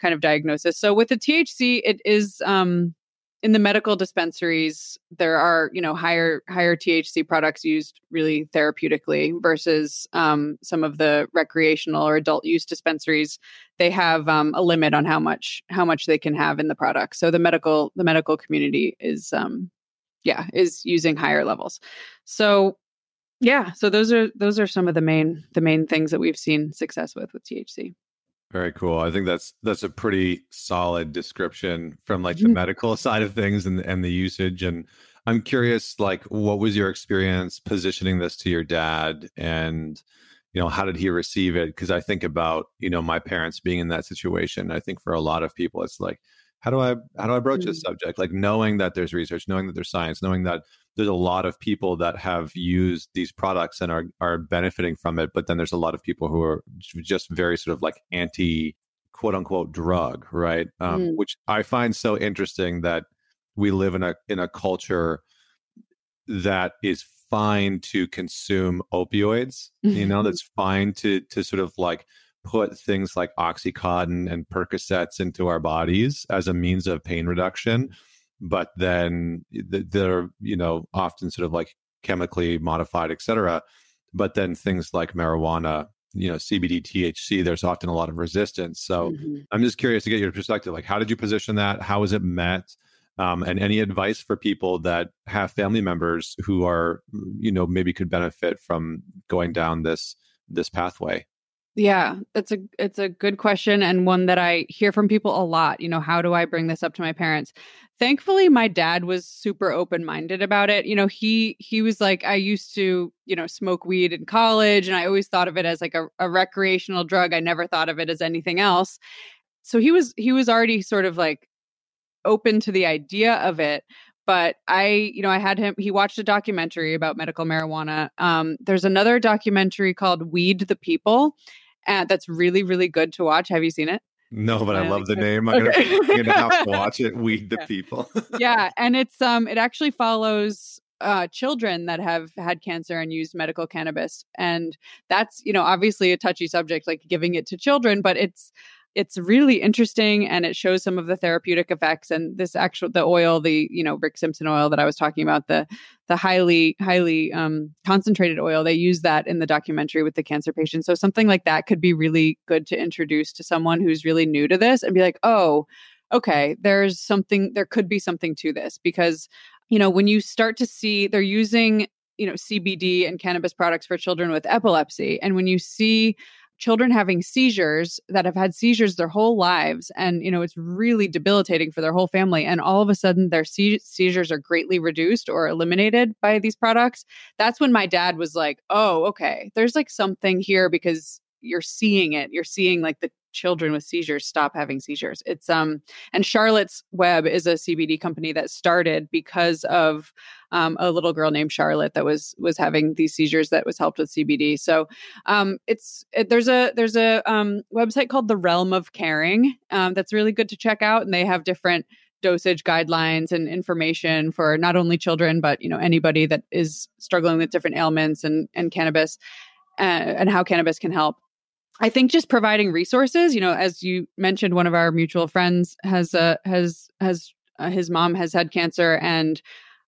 kind of diagnosis. So with the thc it is um in the medical dispensaries there are you know higher higher thc products used really therapeutically versus um, some of the recreational or adult use dispensaries. They have um, a limit on how much how much they can have in the product. So the medical the medical community is um yeah is using higher levels. So yeah so those are those are some of the main the main things that we've seen success with with thc very cool. I think that's that's a pretty solid description from like the mm-hmm. medical *laughs* side of things and and the usage. And I'm curious, like, what was your experience positioning this to your dad, and you know, how did he receive it? Because I think about you know my parents being in that situation. I think for a lot of people, it's like, how do I how do I broach this subject? Like knowing that there's research, knowing that there's science, knowing that there's a lot of people that have used these products and are are benefiting from it but then there's a lot of people who are just very sort of like anti quote unquote drug right um, mm. which i find so interesting that we live in a in a culture that is fine to consume opioids you know *laughs* that's fine to to sort of like put things like oxycontin and percocets into our bodies as a means of pain reduction but then they're you know often sort of like chemically modified, et cetera. But then things like marijuana, you know, CBD, THC, there's often a lot of resistance. So mm-hmm. I'm just curious to get your perspective. Like, how did you position that? How was it met? Um, and any advice for people that have family members who are, you know, maybe could benefit from going down this this pathway? Yeah, it's a it's a good question and one that I hear from people a lot. You know, how do I bring this up to my parents? Thankfully, my dad was super open-minded about it. You know, he he was like I used to, you know, smoke weed in college and I always thought of it as like a, a recreational drug. I never thought of it as anything else. So he was he was already sort of like open to the idea of it but I, you know, I had him. He watched a documentary about medical marijuana. Um, there's another documentary called "Weed the People," uh, that's really, really good to watch. Have you seen it? No, but I, I love the name. I'm, okay. gonna, I'm gonna have to *laughs* watch it. Weed the yeah. people. yeah, *laughs* and it's um, it actually follows uh, children that have had cancer and used medical cannabis, and that's you know obviously a touchy subject, like giving it to children, but it's it's really interesting and it shows some of the therapeutic effects and this actual the oil the you know rick simpson oil that i was talking about the the highly highly um, concentrated oil they use that in the documentary with the cancer patient so something like that could be really good to introduce to someone who's really new to this and be like oh okay there's something there could be something to this. Because you know when you start to see they're using you know cbd and cannabis products for children with epilepsy and when you see children having seizures that have had seizures their whole lives and you know it's really debilitating for their whole family and all of a sudden their se- seizures are greatly reduced or eliminated by these products that's when my dad was like oh okay there's like something here because you're seeing it you're seeing like the children with seizures stop having seizures. It's um and Charlotte's Web is a CBD company that started because of um, a little girl named Charlotte that was was having these seizures that was helped with CBD. So um, it's it, there's a there's a um, website called the Realm of Caring um, that's really good to check out, and they have different dosage guidelines and information for not only children but you know anybody that is struggling with different ailments and and cannabis uh, and how cannabis can help I think just providing resources, you know, as you mentioned, one of our mutual friends has uh, has has uh, his mom has had cancer, and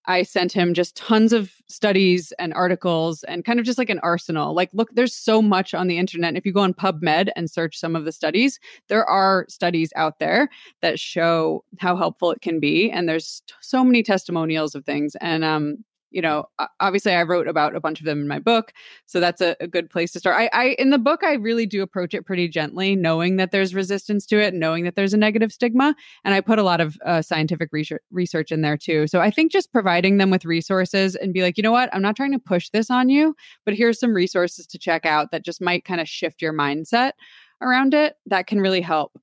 I sent him just tons of studies and articles and kind of just like an arsenal. Like, look, there's so much on the internet. If you go on PubMed and search some of the studies, there are studies out there that show how helpful it can be, and there's so many testimonials of things. And um, you know, obviously I wrote about a bunch of them in my book. So that's a, a, good place to start. I, I, in the book, I really do approach it pretty gently, knowing that there's resistance to it, knowing that there's a negative stigma. And I put a lot of uh, scientific research, research in there too. So I think just providing them with resources and be like, you know what, I'm not trying to push this on you, but here's some resources to check out that just might kind of shift your mindset around it. That can really help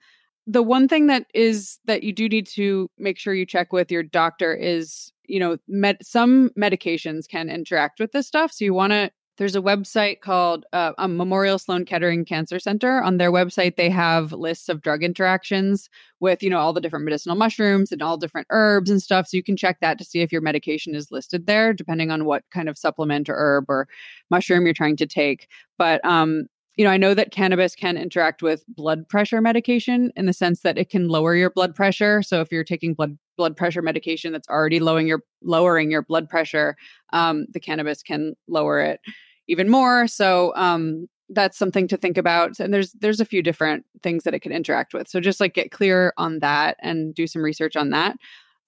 the one thing that is that you do need to make sure you check with your doctor is you know med- some medications can interact with this stuff so you want to there's a website called uh, memorial sloan kettering cancer center. On their website they have lists of drug interactions with you know all the different medicinal mushrooms and all different herbs and stuff so you can check that to see if your medication is listed there depending on what kind of supplement or herb or mushroom you're trying to take. But um you know, I know that cannabis can interact with blood pressure medication in the sense that it can lower your blood pressure. So if you're taking blood blood pressure medication that's already lowering your lowering your blood pressure, um, the cannabis can lower it even more. So um, that's something to think about. And there's there's a few different things that it can interact with. So just like get clear on that and do some research on that.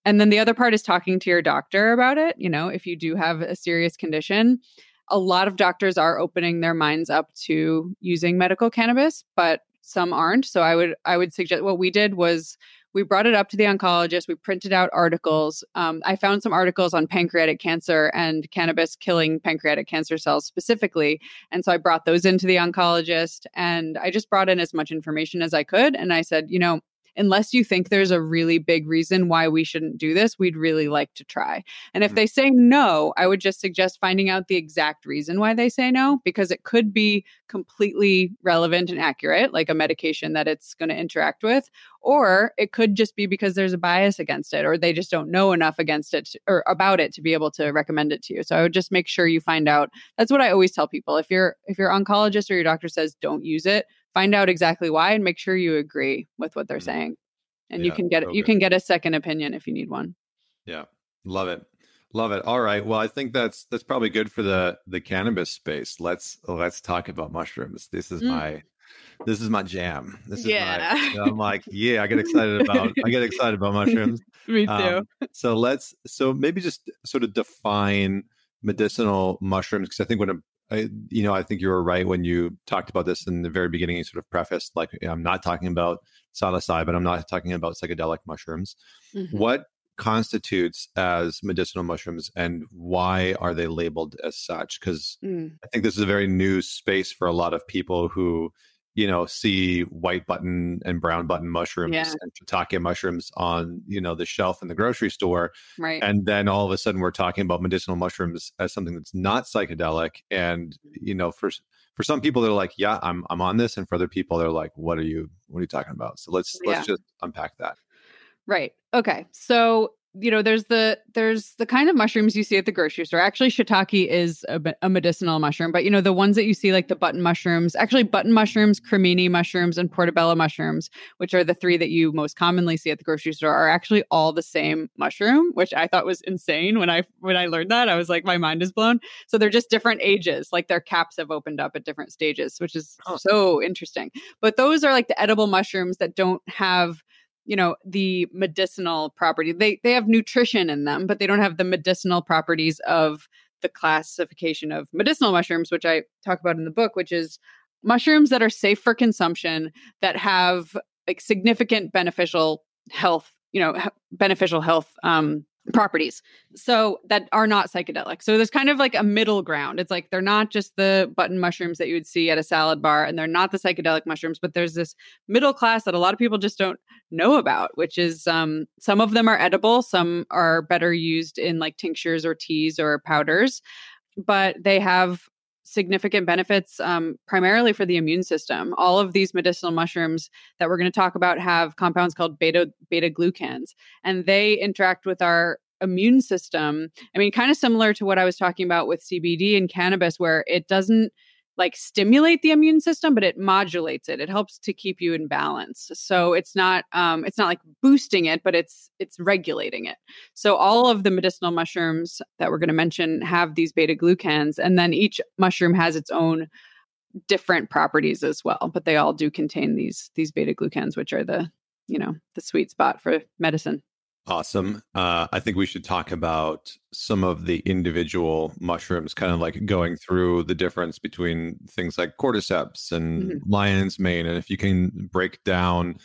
And then the other part is talking to your doctor about it. You know, if you do have a serious condition a lot of doctors are opening their minds up to using medical cannabis, but some aren't. So I would I would suggest what we did was we brought it up to the oncologist. We printed out articles. Um, I found some articles on pancreatic cancer and cannabis killing pancreatic cancer cells specifically. And so I brought those into the oncologist and I just brought in as much information as I could. And I said, you know, unless you think there's a really big reason why we shouldn't do this, we'd really like to try. And if mm-hmm. they say no, I would just suggest finding out the exact reason why they say no, because it could be completely relevant and accurate, like a medication that it's going to interact with, or it could just be because there's a bias against it, or they just don't know enough against it to, or about it to be able to recommend it to you. So I would just make sure you find out. That's what I always tell people. If your if your oncologist or your doctor says don't use it, find out exactly why and make sure you agree with what they're mm-hmm. saying and yeah, you can get okay. you can get a second opinion if you need one yeah love it love it all right well i think that's that's probably good for the the cannabis space let's let's talk about mushrooms this is mm. my this is my jam this is yeah. my i'm like *laughs* yeah i get excited about i get excited about mushrooms *laughs* me too um, so let's so maybe just sort of define medicinal mushrooms because i think when I, you know, I think you were right when you talked about this in the very beginning. You sort of prefaced like, I'm not talking about psilocybin. But I'm not talking about psychedelic mushrooms. Mm-hmm. What constitutes as medicinal mushrooms and why are they labeled as such? Because mm. I think this is a very new space for a lot of people who you know, see white button and brown button mushrooms yeah. and shiitake mushrooms on, you know, the shelf in the grocery store. Right. And then all of a sudden we're talking about medicinal mushrooms as something that's not psychedelic. And, mm-hmm. you know, for for some people they're like, yeah, I'm I'm on this. And for other people, they're like, what are you what are you talking about? So let's yeah. let's just unpack that. Right. Okay. So you know there's the there's the kind of mushrooms you see at the grocery store. Actually shiitake is a, a, medicinal mushroom but you know the ones that you see like the button mushrooms actually button mushrooms cremini mushrooms and portobello mushrooms which are the three that you most commonly see at the grocery store are actually all the same mushroom which i thought was insane when i when i learned that. I was like my mind is blown. So they're just different ages like their caps have opened up at different stages which is oh. so interesting. But those are like the edible mushrooms that don't have you know the medicinal property they they have nutrition in them but they don't have the medicinal properties of the classification of medicinal mushrooms which i talk about in the book which is mushrooms that are safe for consumption that have like significant beneficial health you know beneficial health um properties so that are not psychedelic. So there's kind of like a middle ground. It's like they're not just the button mushrooms that you would see at a salad bar and they're not the psychedelic mushrooms but there's this middle class that a lot of people just don't know about which is um, some of them are edible some are better used in like tinctures or teas or powders but they have significant benefits um, primarily for the immune system. All of these medicinal mushrooms that we're going to talk about have compounds called beta beta glucans, and they interact with our immune system. I mean, kind of similar to what I was talking about with CBD and cannabis, where it doesn't like stimulate the immune system but it modulates it. It helps to keep you in balance. So it's not um it's not like boosting it but it's it's regulating it. So all of the medicinal mushrooms that we're going to mention have these beta glucans and then each mushroom has its own different properties as well but they all do contain these these beta glucans which are the you know the sweet spot for medicine Awesome. Uh, I think we should talk about some of the individual mushrooms, kind of like going through the difference between things like cordyceps and mm-hmm. lion's mane. And if you can break down,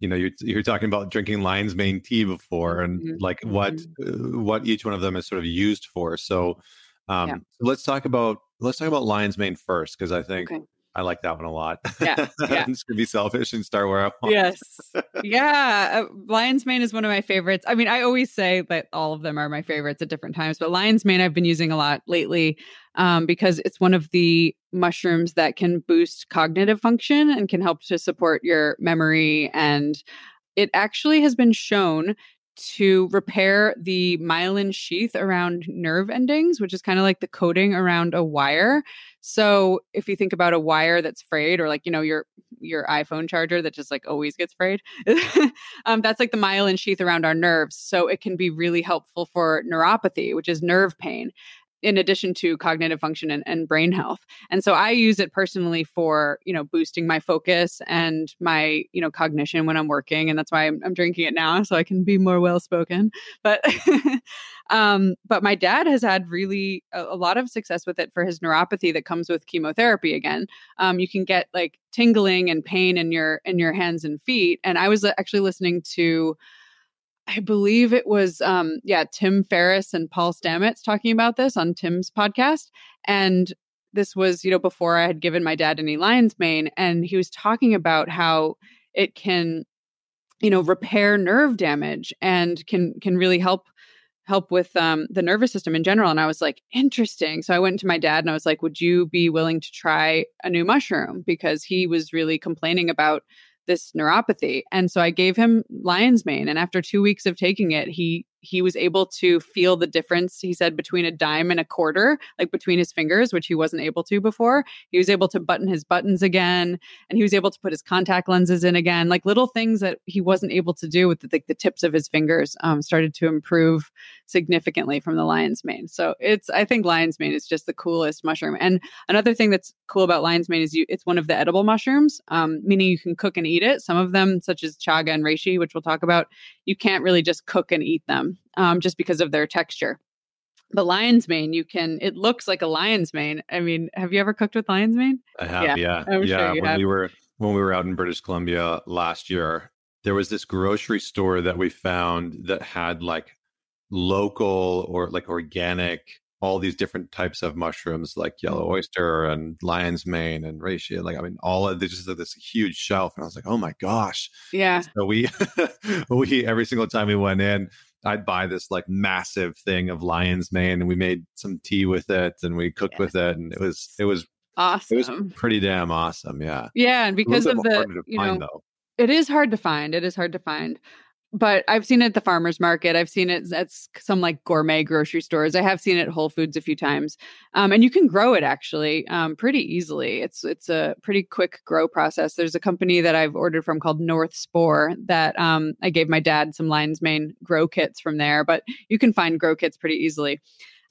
you know, you're, you're talking about drinking lion's mane tea before and mm-hmm. like what mm-hmm. uh, what each one of them is sort of used for. So um, yeah. let's talk about let's talk about lion's mane first, because I think okay. I like that one a lot. Yeah, yeah. I'm just gonna be selfish and start where I want. Yes, yeah. Uh, Lion's Mane is one of my favorites. I mean, I always say that all of them are my favorites at different times, but Lion's Mane I've been using a lot lately um, because it's one of the mushrooms that can boost cognitive function and can help to support your memory. And it actually has been shown to repair the myelin sheath around nerve endings, which is kind of like the coating around a wire. So if you think about a wire that's frayed, or like you know your your iPhone charger that just like always gets frayed, *laughs* um, that's like the myelin sheath around our nerves. So it can be really helpful for neuropathy, which is nerve pain in addition to cognitive function and, and, brain health. And so i use it personally for you know boosting my focus and my you know cognition when i'm working and that's why i'm, I'm drinking it now so i can be more well spoken but *laughs* um but my dad has had really a, a, lot of success with it for his neuropathy that comes with chemotherapy again. Um you can get like tingling and pain in your in your hands and feet and i was actually listening to I believe it was, um, yeah, Tim Ferriss and Paul Stamets talking about this on Tim's podcast. And this was, you know, before I had given my dad any lion's mane. And he was talking about how it can, you know, repair nerve damage and can can really help help with um, the nervous system in general. And I was like, interesting. So I went to my dad and I was like, would you be willing to try a new mushroom? Because he was really complaining about this neuropathy. And so I gave him lion's mane. And after two weeks of taking it, he he was able to feel the difference he said between a dime and a quarter like between his fingers which he wasn't able to before he was able to button his buttons again and he was able to put his contact lenses in again like little things that he wasn't able to do with the, like the tips of his fingers um, started to improve significantly from the lion's mane so it's i think lion's mane is just the coolest mushroom and another thing that's cool about lion's mane is you it's one of the edible mushrooms um, meaning you can cook and eat it some of them such as chaga and reishi which we'll talk about you can't really just cook and eat them um, just because of their texture. But lion's mane, you can. It looks like a lion's mane. I mean, have you ever cooked with lion's mane? I have. Yeah, yeah. yeah. Sure when have. we were when we were out in British Columbia last year, there was this grocery store that we found that had like local or like organic all these different types of mushrooms like yellow mm. oyster and lion's mane and reishi like i mean all of this just like this huge shelf and i was like oh my gosh yeah so we *laughs* we every single time we went in I'd buy this like massive thing of lion's mane and we made some tea with it and we cooked yes. with it and it was it was awesome. It was pretty damn awesome. Yeah. Yeah, and because of the you know, it is hard to find. It is hard to find but I've seen it at the farmers market. I've seen it at some like gourmet grocery stores. I have seen it at Whole Foods a few times, um, and you can grow it actually um, pretty easily. It's it's a pretty quick grow process. There's a company that I've ordered from called North Spore that um, I gave my dad some lion's mane grow kits from there, but you can find grow kits pretty easily.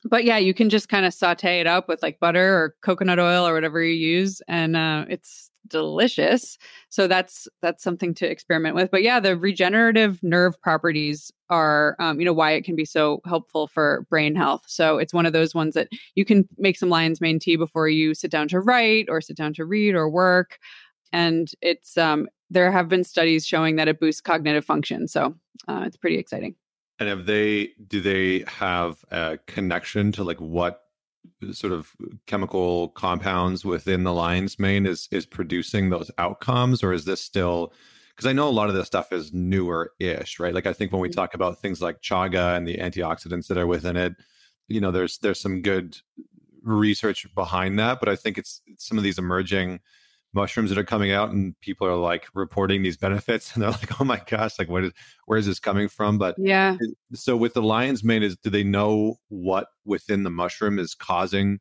But yeah, you can just kind of saute it up with like butter or coconut oil or whatever you use, and uh, it's delicious. So that's that's something to experiment with. But yeah, the regenerative nerve properties are um, you know why it can be so helpful for brain health. So it's one of those ones that you can make some lion's mane tea before you sit down to write or sit down to read or work. And it's um, there have been studies showing that it boosts cognitive function. So uh, it's pretty exciting. And have they do they have a connection to like what sort of chemical compounds within the lion's mane is is producing those outcomes or is this still because I know a lot of this stuff is newer ish, right? Like I think when we mm-hmm. talk about things like chaga and the antioxidants that are within it, you know, there's there's some good research behind that, but I think it's, it's some of these emerging mushrooms that are coming out and people are like reporting these benefits *laughs* and they're like oh my gosh like what is where is this coming from? But yeah. so with the lion's mane is do they know what within the mushroom is causing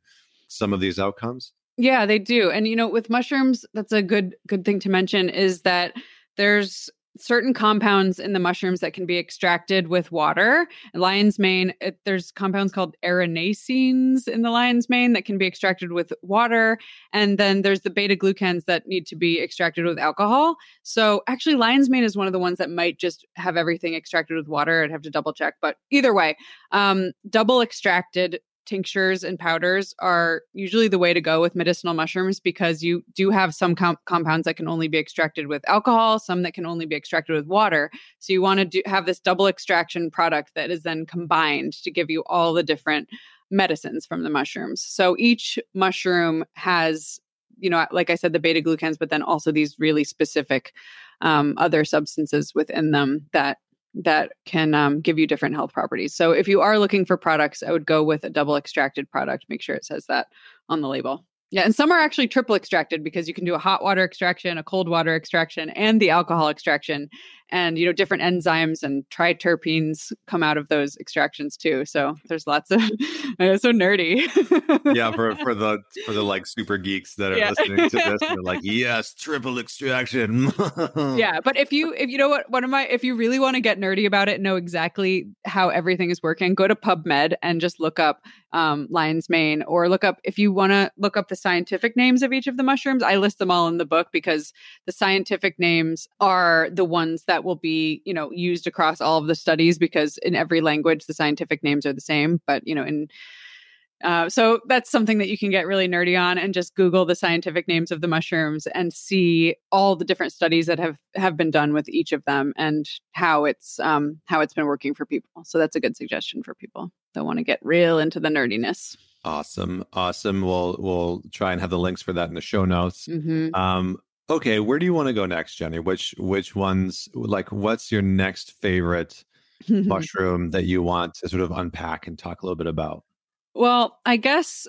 some of these outcomes? Yeah they do. And you know with mushrooms that's a good good thing to mention is that there's certain compounds in the mushrooms that can be extracted with water. Lion's mane, it, there's compounds called erinacines in the lion's mane that can be extracted with water. And then there's the beta glucans that need to be extracted with alcohol. So actually, lion's mane is one of the ones that might just have everything extracted with water. I'd have to double check. But either way, um, double extracted tinctures and powders are usually the way to go with medicinal mushrooms because you do have some com- compounds that can only be extracted with alcohol, some that can only be extracted with water. So you want to do, have this double extraction product that is then combined to give you all the different medicines from the mushrooms. So each mushroom has you know, like I said, the beta glucans, but then also these really specific um, other substances within them that that can um, give you different health properties. So if you are looking for products, I would go with a double extracted product. Make sure it says that on the label. Yeah, and some are actually triple extracted because you can do a hot water extraction, a cold water extraction, and the alcohol extraction. And you know different enzymes and triterpenes come out of those extractions too. So there's lots of *laughs* it's so nerdy. Yeah for *laughs* for the for the like super geeks that are yeah. listening to this they're like *laughs* yes triple extraction. Yeah but if you if you know what one of my if you really want to get nerdy about it know exactly how everything is working go to pubmed and just look up um, lion's mane or look up if you want to look up the scientific names of each of the mushrooms i list them all in the book because the scientific names are the ones that will be you know used across all of the studies because in every language the scientific names are the same. But you know in uh, so that's something that you can get really nerdy on and just google the scientific names of the mushrooms and see all the different studies that have have been done with each of them and how it's um, how it's been working for people. So that's a good suggestion for people that want to get real into the nerdiness. Awesome awesome. We'll we'll try and have the links for that in the show notes. Mm-hmm. um, okay where do you want to go next jenny which which ones like what's your next favorite *laughs* mushroom that you want to sort of unpack and talk a little bit about well, I guess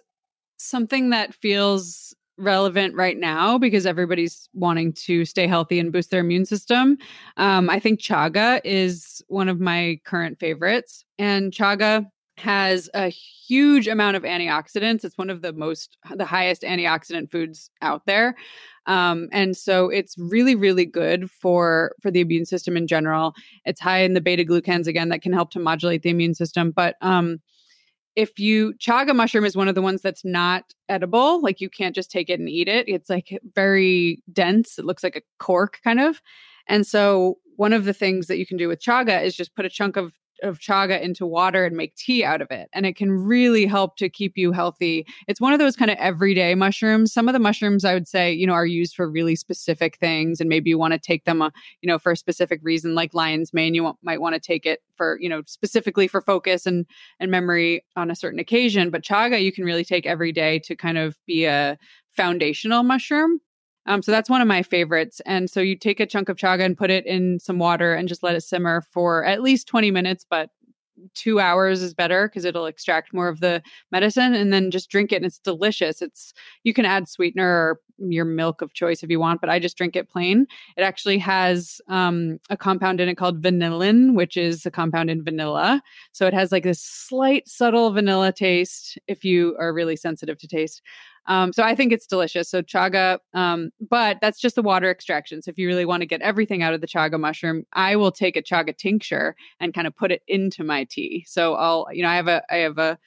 something that feels relevant right now because everybody's wanting to stay healthy and boost their immune system. Um, I think chaga is one of my current favorites. And chaga has a huge amount of antioxidants. It's one of the most, the highest antioxidant foods out there. Um, and so it's really, really good for for the immune system in general. It's high in the beta glucans again that can help to modulate the immune system. But um, if you chaga mushroom is one of the ones that's not edible like you can't just take it and eat it it's like very dense it looks like a cork kind of and so one of the things that you can do with chaga is just put a chunk of of chaga into water and make tea out of it. And it can really help to keep you healthy. It's one of those kind of everyday mushrooms. Some of the mushrooms I would say, you know, are used for really specific things. And maybe you want to take them, uh, you know, for a specific reason, like lion's mane, you might want to take it for, you know, specifically for focus and, and memory on a certain occasion. But chaga, you can really take every day to kind of be a foundational mushroom. Um, so that's one of my favorites. And so you take a chunk of chaga and put it in some water and just let it simmer for at least 20 minutes, but two hours is better because it'll extract more of the medicine and then just drink it and it's delicious. It's you can add sweetener or your milk of choice if you want but i just drink it plain. It actually has um, a compound in it called vanillin which is a compound in vanilla. So it has like this slight subtle vanilla taste if you are really sensitive to taste um, so I think it's delicious. So chaga, um, but that's just the water extraction. So if you really want to get everything out of the chaga mushroom, I will take a chaga tincture and kind of put it into my tea. So I'll, you know, I have a, I have a,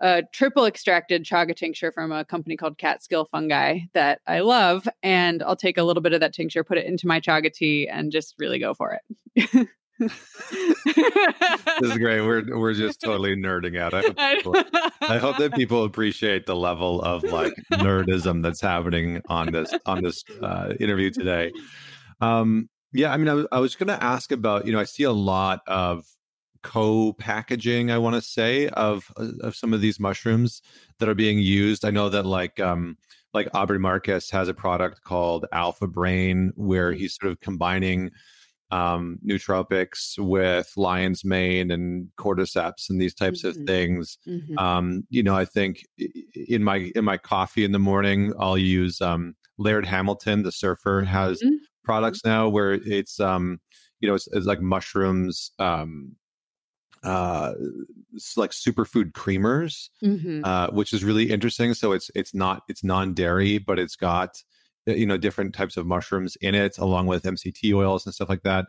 a triple extracted chaga tincture from a company called Catskill Fungi that I love, and I'll take a little bit of that tincture, put it into my chaga tea, and just really go for it. *laughs* this is great. We're we're just *laughs* totally nerding out. I hope, people, I hope that people appreciate the level of like nerdism that's happening on this on this uh, interview today. Um, yeah, I mean, I was, I was going to ask about you know I see a lot of co-packaging i want to say of of some of these mushrooms that are being used i know that like um like aubrey marcus has a product called alpha brain where he's sort of combining um, nootropics with lion's mane and cordyceps and these types mm-hmm. of things. Mm-hmm. Um, you know, I think in my in my coffee in the morning, I'll use um, Laird Hamilton, the surfer, has mm-hmm. products now where it's um, you know it's, it's like mushrooms. Um, uh like superfood creamers mm-hmm. uh which is really interesting so it's it's not it's non-dairy but it's got you know different types of mushrooms in it along with mct oils and stuff like that.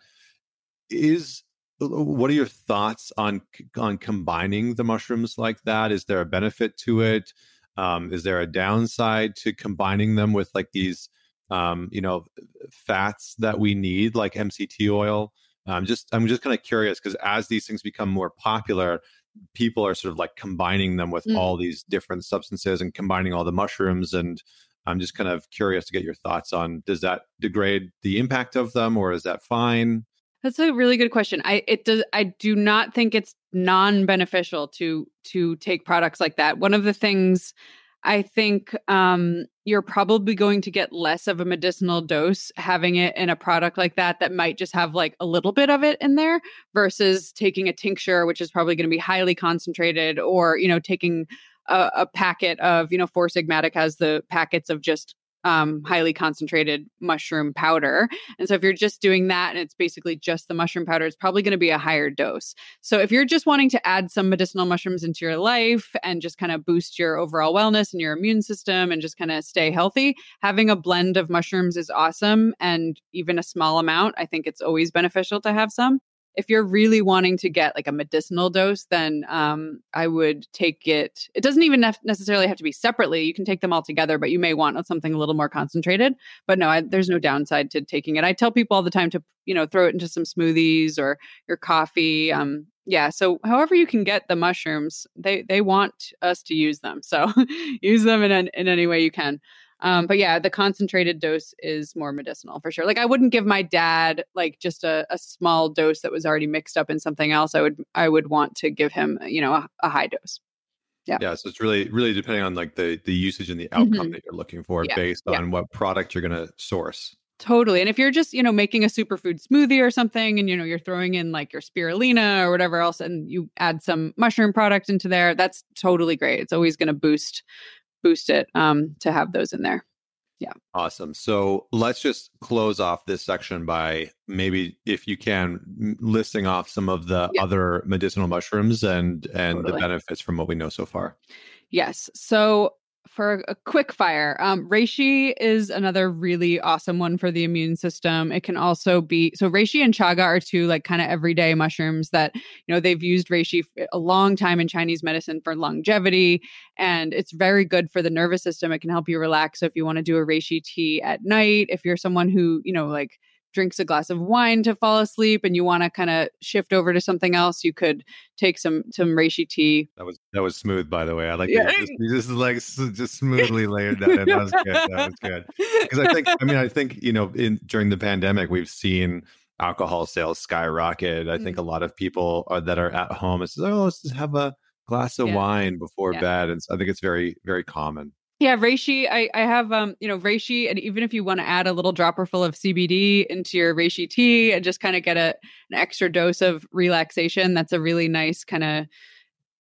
Is uh, what are your thoughts on on combining the mushrooms like that? Is there a benefit to it? Um, is there a downside to combining them with like these um, you know fats that we need like mct oil? I'm just i'm just kind of curious because as these things become more popular people are sort of like combining them with mm. all these different substances and combining all the mushrooms and I'm just kind of curious to get your thoughts on does that degrade the impact of them or is that fine? That's a really good question. I it does I do not think it's non-beneficial to to take products like that. One of the things I think um, you're probably going to get less of a medicinal dose having it in a product like that that might just have like a little bit of it in there versus taking a tincture which is probably going to be highly concentrated or you know taking a, a packet of, you know, Four Sigmatic has the packets of just um, highly concentrated mushroom powder. And so if you're just doing that and it's basically just the mushroom powder, it's probably going to be a higher dose. So if you're just wanting to add some medicinal mushrooms into your life and just kind of boost your overall wellness and your immune system and just kind of stay healthy, having a blend of mushrooms is awesome. And even a small amount, I think it's always beneficial to have some if you're really wanting to get like a medicinal dose, then um, I would take it. It doesn't even necessarily have to be separately. You can take them all together, but you may want something a little more concentrated. But no, I, there's no downside to taking it. I tell people all the time to you know throw it into some smoothies or your coffee. Um, yeah. So however you can get the mushrooms, they they want us to use them. So *laughs* use them in in any way you can. Um, but yeah, the concentrated dose is more medicinal for sure. Like I wouldn't give my dad like just a, a small dose that was already mixed up in something else. I would I would want to give him you know a, a high dose. Yeah. Yeah. So it's really, really depending on like the the usage and the outcome mm-hmm. that you're looking for yeah. based on yeah. what product you're going to source. Totally. And if you're just, you know, making a superfood smoothie or something and, you know, you're throwing in like your spirulina or whatever else and you add some mushroom product into there, that's totally great. It's always going to boost boost it um, to have those in there. Yeah. Awesome. So let's just close off this section by maybe, if you can, listing off some of the yeah. other medicinal mushrooms and and totally. the benefits from what we know so far. Yes. So for a quick fire, um, reishi is another really awesome one for the immune system. It can also be so reishi and chaga are two like kind of everyday mushrooms that you know they've used reishi a long time in Chinese medicine for longevity, and it's very good for the nervous system. It can help you relax. So if you want to do a reishi tea at night, if you're someone who you know like drinks a glass of wine to fall asleep and you want to kind of shift over to something else, you could take some some reishi tea. That was that was smooth, by the way. I like yeah. Just, you just like just *laughs* smoothly layered that in. That was good. That was good. *laughs* Because I think I mean I think you know in during the pandemic we've seen alcohol sales skyrocket. I mm think a lot of people are, that are at home it's like, oh let's just have a glass of yeah. wine before yeah. bed, and so I think it's very very common. Yeah, reishi. I, I have um, you know, reishi, and even if you want to add a little dropper full of CBD into your reishi tea and just kind of get a an extra dose of relaxation, that's a really nice kind of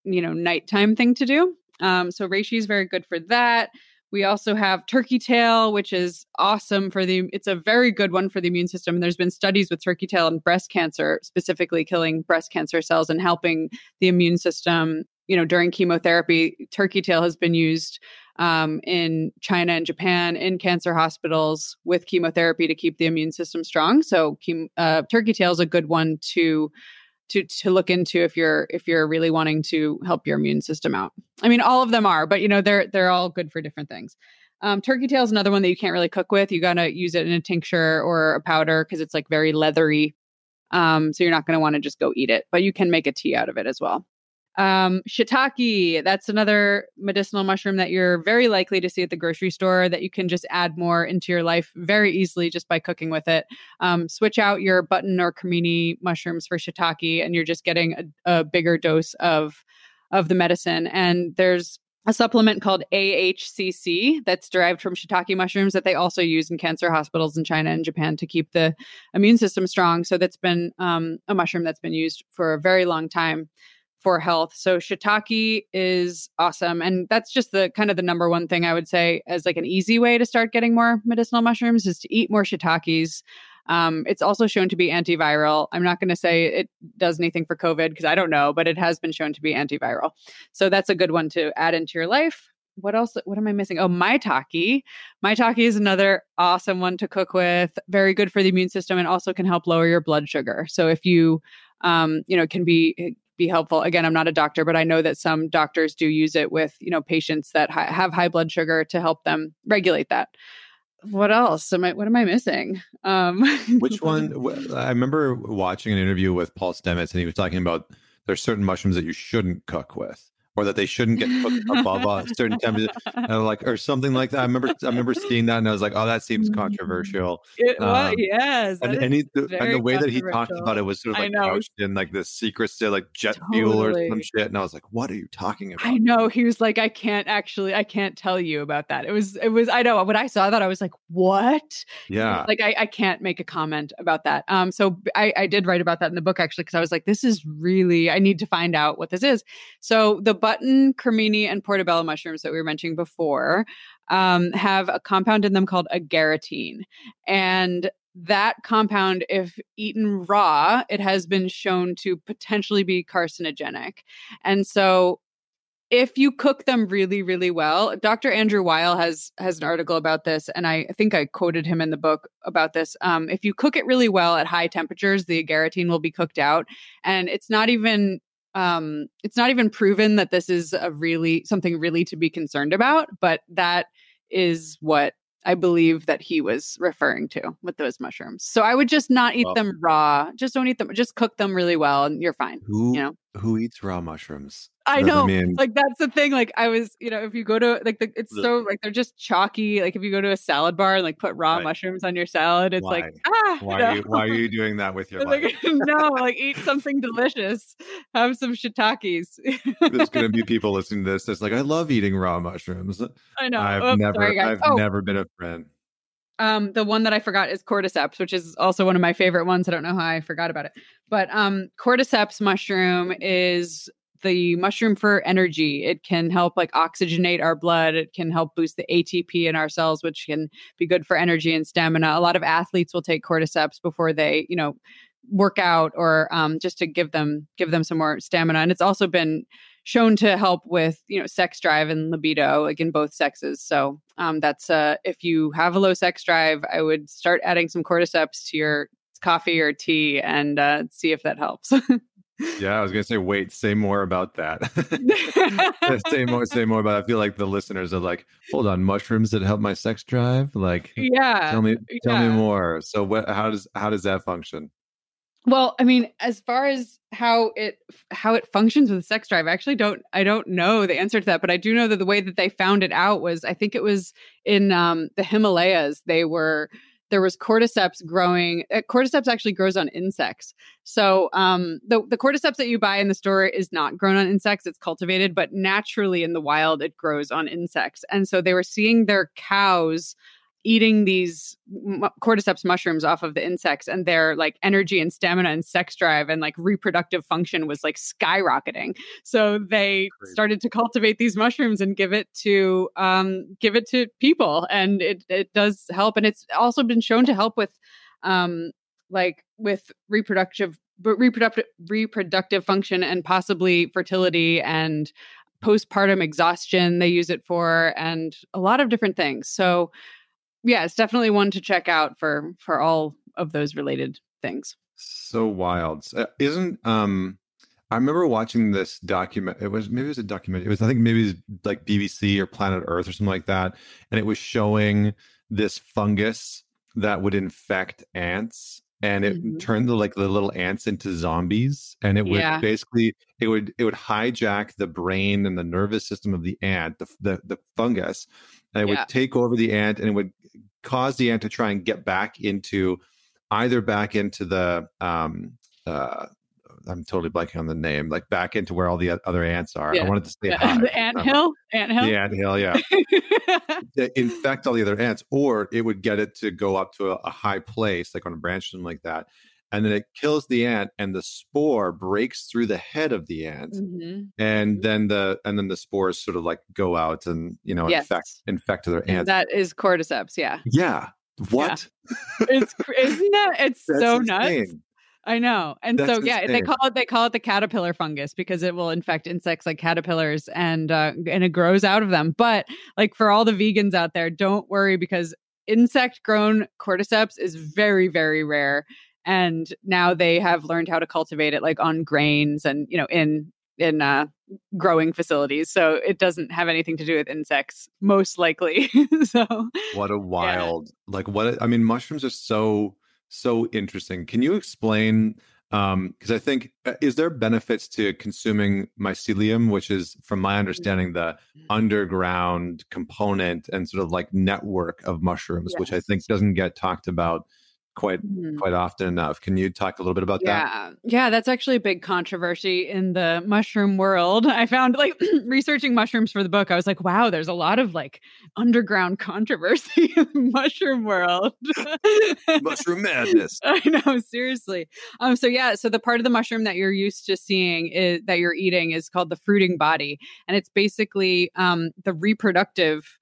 you know nighttime thing to do. Um, so reishi is very good for that. We also have turkey tail, which is awesome for the. It's a very good one for the immune system. And there's been studies with turkey tail and breast cancer, specifically killing breast cancer cells and helping the immune system. You know, during chemotherapy, turkey tail has been used um, in China and Japan in cancer hospitals with chemotherapy to keep the immune system strong. So uh, turkey tail is a good one to to to look into if you're if you're really wanting to help your immune system out. I mean, all of them are, but you know they're they're all good for different things. Um, turkey tail is another one that you can't really cook with. You got to use it in a tincture or a powder because it's like very leathery. Um, so you're not going to want to just go eat it, but you can make a tea out of it as well. Um, shiitake, that's another medicinal mushroom that you're very likely to see at the grocery store that you can just add more into your life very easily just by cooking with it. Um, switch out your button or cremini mushrooms for shiitake, and you're just getting a, a bigger dose of of the medicine. And there's a supplement called AHCC that's derived from shiitake mushrooms that they also use in cancer hospitals in China and Japan to keep the immune system strong. So that's been um, a mushroom that's been used for a very long time for health. So shiitake is awesome. And that's just the kind of the number one thing I would say as like an easy way to start getting more medicinal mushrooms is to eat more shiitakes. Um, it's also shown to be antiviral. I'm not going to say it does anything for COVID because I don't know, but it has been shown to be antiviral. So that's a good one to add into your life. What else? What am I missing? Oh, maitake. Maitake is another awesome one to cook with. Very good for the immune system and also can help lower your blood sugar. So if you um, you know, can be be helpful. Again, I'm not a doctor, but I know that some doctors do use it with, you know, patients that ha- have high blood sugar to help them regulate that. What else am I? What am I missing? Um, Which one? *laughs* I remember watching an interview with Paul Stamets, and he was talking about there's certain mushrooms that you shouldn't cook with or that they shouldn't get cooked above *laughs* a certain temperature, like or something like that. I remember I remember seeing that and I was like, oh, that seems mm. controversial. It, um, yes, and, and, he, and, the way that he talked about it was sort of like couched in like the secrets to like jet totally. fuel or some shit, and I was like, what are you talking about? I know he was like, I can't actually, I can't tell you about that. It was, it was, I know when I saw that, I was like, what? Yeah, like I, I can't make a comment about that. Um, so I, I did write about that in the book actually because I was like, this is really, I need to find out what this is. So the button, cremini, and portobello mushrooms that we were mentioning before um, have a compound in them called agaritine. And that compound, if eaten raw, it has been shown to potentially be carcinogenic. And so if you cook them really really well dr andrew weil has has an article about this and i think i quoted him in the book about this um, if you cook it really well at high temperatures the agaritine will be cooked out and it's not even um, it's not even proven that this is a really something really to be concerned about but that is what I believe that he was referring to with those mushrooms. So I would just not eat well, them raw. Just don't eat them. Just cook them really well, and you're fine. Who you know who eats raw mushrooms? I know. Mean? Like that's the thing. Like I was, you know, if you go to like the, it's so like they're just chalky. Like if you go to a salad bar and like put raw right. mushrooms on your salad, it's why? like ah. Why are you why are you doing that with *laughs* your life? Like, *laughs* no, like eat something delicious. Have some shiitakes. *laughs* There's gonna be people listening to this that's like, I love eating raw mushrooms. I know. I've oh, never sorry, I've oh. never been a friend. Um, the one that I forgot is cordyceps, which is also one of my favorite ones. I don't know how I forgot about it, but um, cordyceps mushroom is the mushroom for energy. It can help like oxygenate our blood. It can help boost the ATP in our cells, which can be good for energy and stamina. A lot of athletes will take cordyceps before they, you know, work out or um, just to give them give them some more stamina. And it's also been shown to help with you know sex drive and libido like in both sexes. So um, that's uh if you have a low sex drive i would start adding some cordyceps to your coffee or tea and uh, see if that helps. Yeah i was gonna say wait say more about that. *laughs* *laughs* Say more say more about it. i feel like the listeners are like hold on mushrooms that help my sex drive? Like yeah. tell me tell yeah. me more. So what how does how does that function well, I mean, as far as how it how it functions with sex drive, I actually don't I don't know the answer to that, but I do know that the way that they found it out was I think it was in um, the Himalayas. They were there was cordyceps growing. Uh, cordyceps actually grows on insects. So um, the the cordyceps that you buy in the store is not grown on insects; it's cultivated, but naturally in the wild it grows on insects. And so they were seeing their cows eating these cordyceps mushrooms off of the insects and their like energy and stamina and sex drive and like reproductive function was like skyrocketing so they Crazy. started to cultivate these mushrooms and give it to um give it to people and it it does help and it's also been shown to help with um like with reproductive but reproductive reproductive function and possibly fertility and postpartum exhaustion they use it for and a lot of different things so yeah, it's definitely one to check out for for all of those related things. So wild, uh, isn't um. I remember watching this document. It was maybe it was a document. It was I think maybe it was like BBC or Planet Earth or something like that, and it was showing this fungus that would infect ants and it mm-hmm. turned the like the little ants into zombies and it would yeah. basically it would it would hijack the brain and the nervous system of the ant the the, the fungus and it yeah. would take over the ant and it would cause the ant to try and get back into either back into the um uh I'm totally blanking on the name, like back into where all the other ants are. Yeah. I wanted to say yeah. *laughs* the ant um, hill, ant hill, the ant hill, yeah. *laughs* infect all the other ants, or it would get it to go up to a, a high place, like on a branch, or something like that, and then it kills the ant and the spore breaks through the head of the ant mm-hmm. and then the and then the spores sort of like go out and you know yes. infect infect other ants that is cordyceps yeah yeah what yeah. it's isn't that it's *laughs* so insane. nuts I know. And That's so yeah, insane. they call it they call it the caterpillar fungus because it will infect insects like caterpillars and uh and it grows out of them. But like for all the vegans out there, don't worry because insect grown cordyceps is very very rare and now they have learned how to cultivate it like on grains and you know in in uh, growing facilities so it doesn't have anything to do with insects most likely *laughs* so what a wild yeah. like what i mean mushrooms are so so interesting can you explain um because i think uh, is there benefits to consuming mycelium which is from my understanding the underground component and sort of like network of mushrooms yes. which i think doesn't get talked about quite mm. quite often enough. Can you talk a little bit about yeah. that? Yeah, that's actually a big controversy in the mushroom world. I found like *clears throat* researching mushrooms for the book, I was like, wow, there's a lot of like underground *laughs* controversy in the mushroom world. *laughs* mushroom madness. I know, seriously. Um, so yeah, so the part of the mushroom that you're used to seeing is that you're eating is called the fruiting body, and it's basically um, the reproductive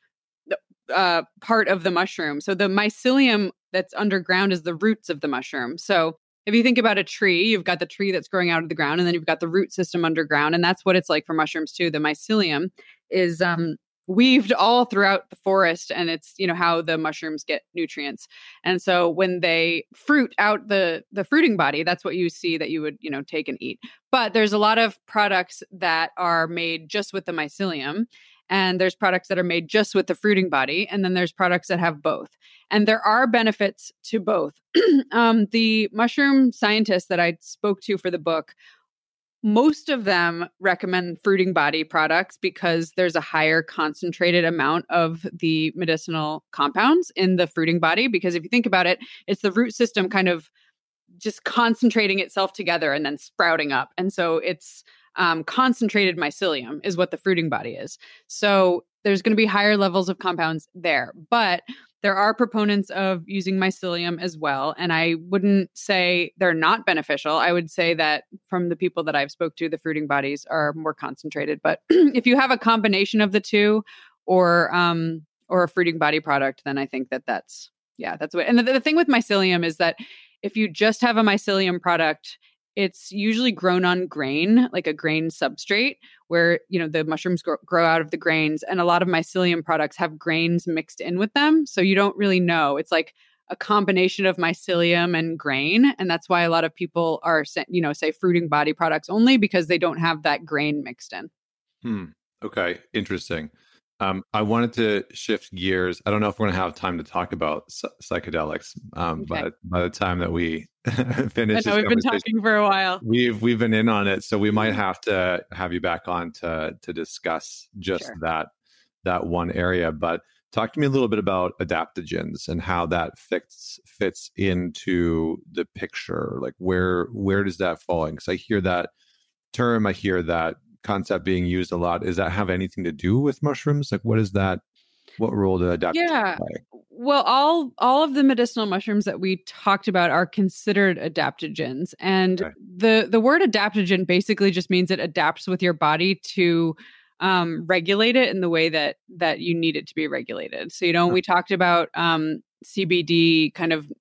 uh, part of the mushroom. So the mycelium that's underground is the roots of the mushroom. So if you think about a tree, you've got the tree that's growing out of the ground, and then you've got the root system underground, and that's what it's like for mushrooms too. The mycelium is um, weaved all throughout the forest, and it's you know how the mushrooms get nutrients. And so when they fruit out the the fruiting body, that's what you see that you would you know take and eat. But there's a lot of products that are made just with the mycelium, and there's products that are made just with the fruiting body and then there's products that have both. And there are benefits to both. *clears throat* Um, the mushroom scientists that i spoke to for the book most of them recommend fruiting body products because there's a higher concentrated amount of the medicinal compounds in the fruiting body because if you think about it it's the root system kind of just concentrating itself together and then sprouting up. And so it's um, concentrated mycelium is what the fruiting body is. So there's going to be higher levels of compounds there. But there are proponents of using mycelium as well. And I wouldn't say they're not beneficial. I would say that from the people that I've spoke to, the fruiting bodies are more concentrated. But *clears throat* if you have a combination of the two or um, or a fruiting body product, then I think that that's yeah, that's what. And the, the thing with mycelium is that if you just have a mycelium product it's usually grown on grain, like a grain substrate, where you know the mushrooms grow, grow, out of the grains, and a lot of mycelium products have grains mixed in with them, so you don't really know. It's like a combination of mycelium and grain, and that's why a lot of people are, you know, say fruiting body products only because they don't have that grain mixed in. Hmm. Okay, interesting. Um, I wanted to shift gears. I don't know if we're going to have time to talk about psychedelics um, okay. by, by the time that we *laughs* finish. I know we've been talking for a while. We've we've been in on it, so we might have to have you back on to to discuss just sure. that that one area. But talk to me a little bit about adaptogens and how that fits fits into the picture. Like where where does that fall in? Because I hear that term, I hear that concept being used a lot. Does that have anything to do with mushrooms? Like, what is that? What role do adaptogens yeah. play? Well, all all of the medicinal mushrooms that we talked about are considered adaptogens, and okay. the the word adaptogen basically just means it adapts with your body to um, regulate it in the way that that you need it to be regulated. So, you know, we talked about um, CBD kind of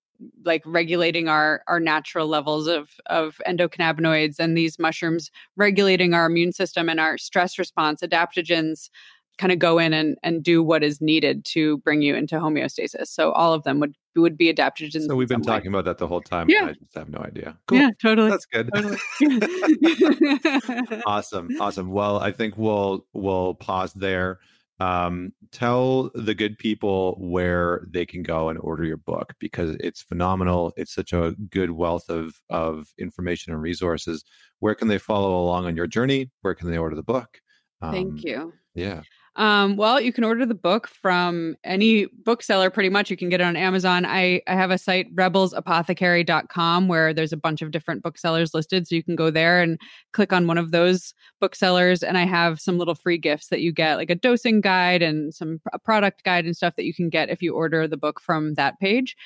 like regulating our our natural levels of of endocannabinoids and these mushrooms regulating our immune system and our stress response adaptogens kind of go in and and do what is needed to bring you into homeostasis so all of them would would be adaptogens so we've been talking way. about that the whole time yeah. i just have no idea cool. yeah totally that's good totally. *laughs* *laughs* awesome awesome well i think we'll we'll pause there um, tell the good people where they can go and order your book because it's phenomenal. It's such a good wealth of of information and resources. Where can they follow along on your journey? Where can they order the book? Um, Thank you. Yeah. Um, well, you can order the book from any bookseller pretty much. You can get it on Amazon. I, I have a site, rebelsapothecary.com, where there's a bunch of different booksellers listed. So you can go there and click on one of those booksellers. And I have some little free gifts that you get, like a dosing guide and some a product guide and stuff that you can get if you order the book from that page.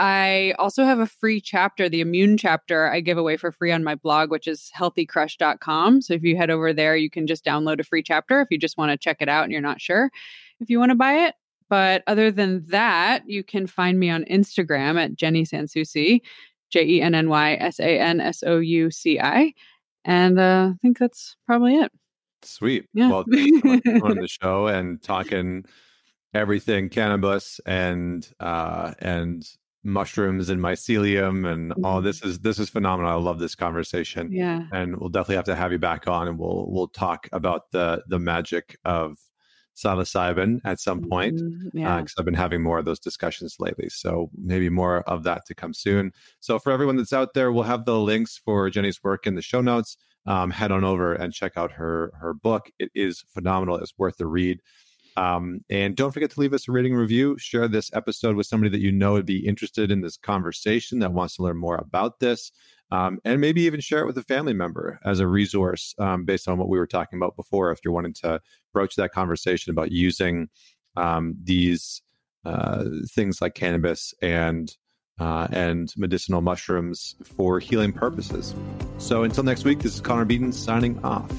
I also have a free chapter, the immune chapter, I give away for free on my blog, which is healthycrush.com. So if you head over there, you can just download a free chapter if you just want to check it out and you're not sure if you want to buy it. But other than that, you can find me on Instagram at Jenny Sansouci, J E N N Y S A N S O U C I. And uh, I think that's probably it. Sweet. Yeah. Well, on *laughs* the show and talking everything cannabis and uh and mushrooms and mycelium and all mm-hmm. this is this is phenomenal. I love this conversation. Yeah. And we'll definitely have to have you back on and we'll we'll talk about the the magic of psilocybin at some point because mm-hmm. yeah. uh, I've been having more of those discussions lately. So maybe more of that to come soon. So for everyone that's out there, we'll have the links for Jenny's work in the show notes. Um, head on over and check out her her book. It is phenomenal. It's worth the read. Um, and don't forget to leave us a rating review. Share this episode with somebody that you know would be interested in this conversation that wants to learn more about this. Um, and maybe even share it with a family member as a resource um, based on what we were talking about before. If you're wanting to broach that conversation about using um, these uh, things like cannabis and uh, and medicinal mushrooms for healing purposes. So until next week, this is Connor Beaton signing off.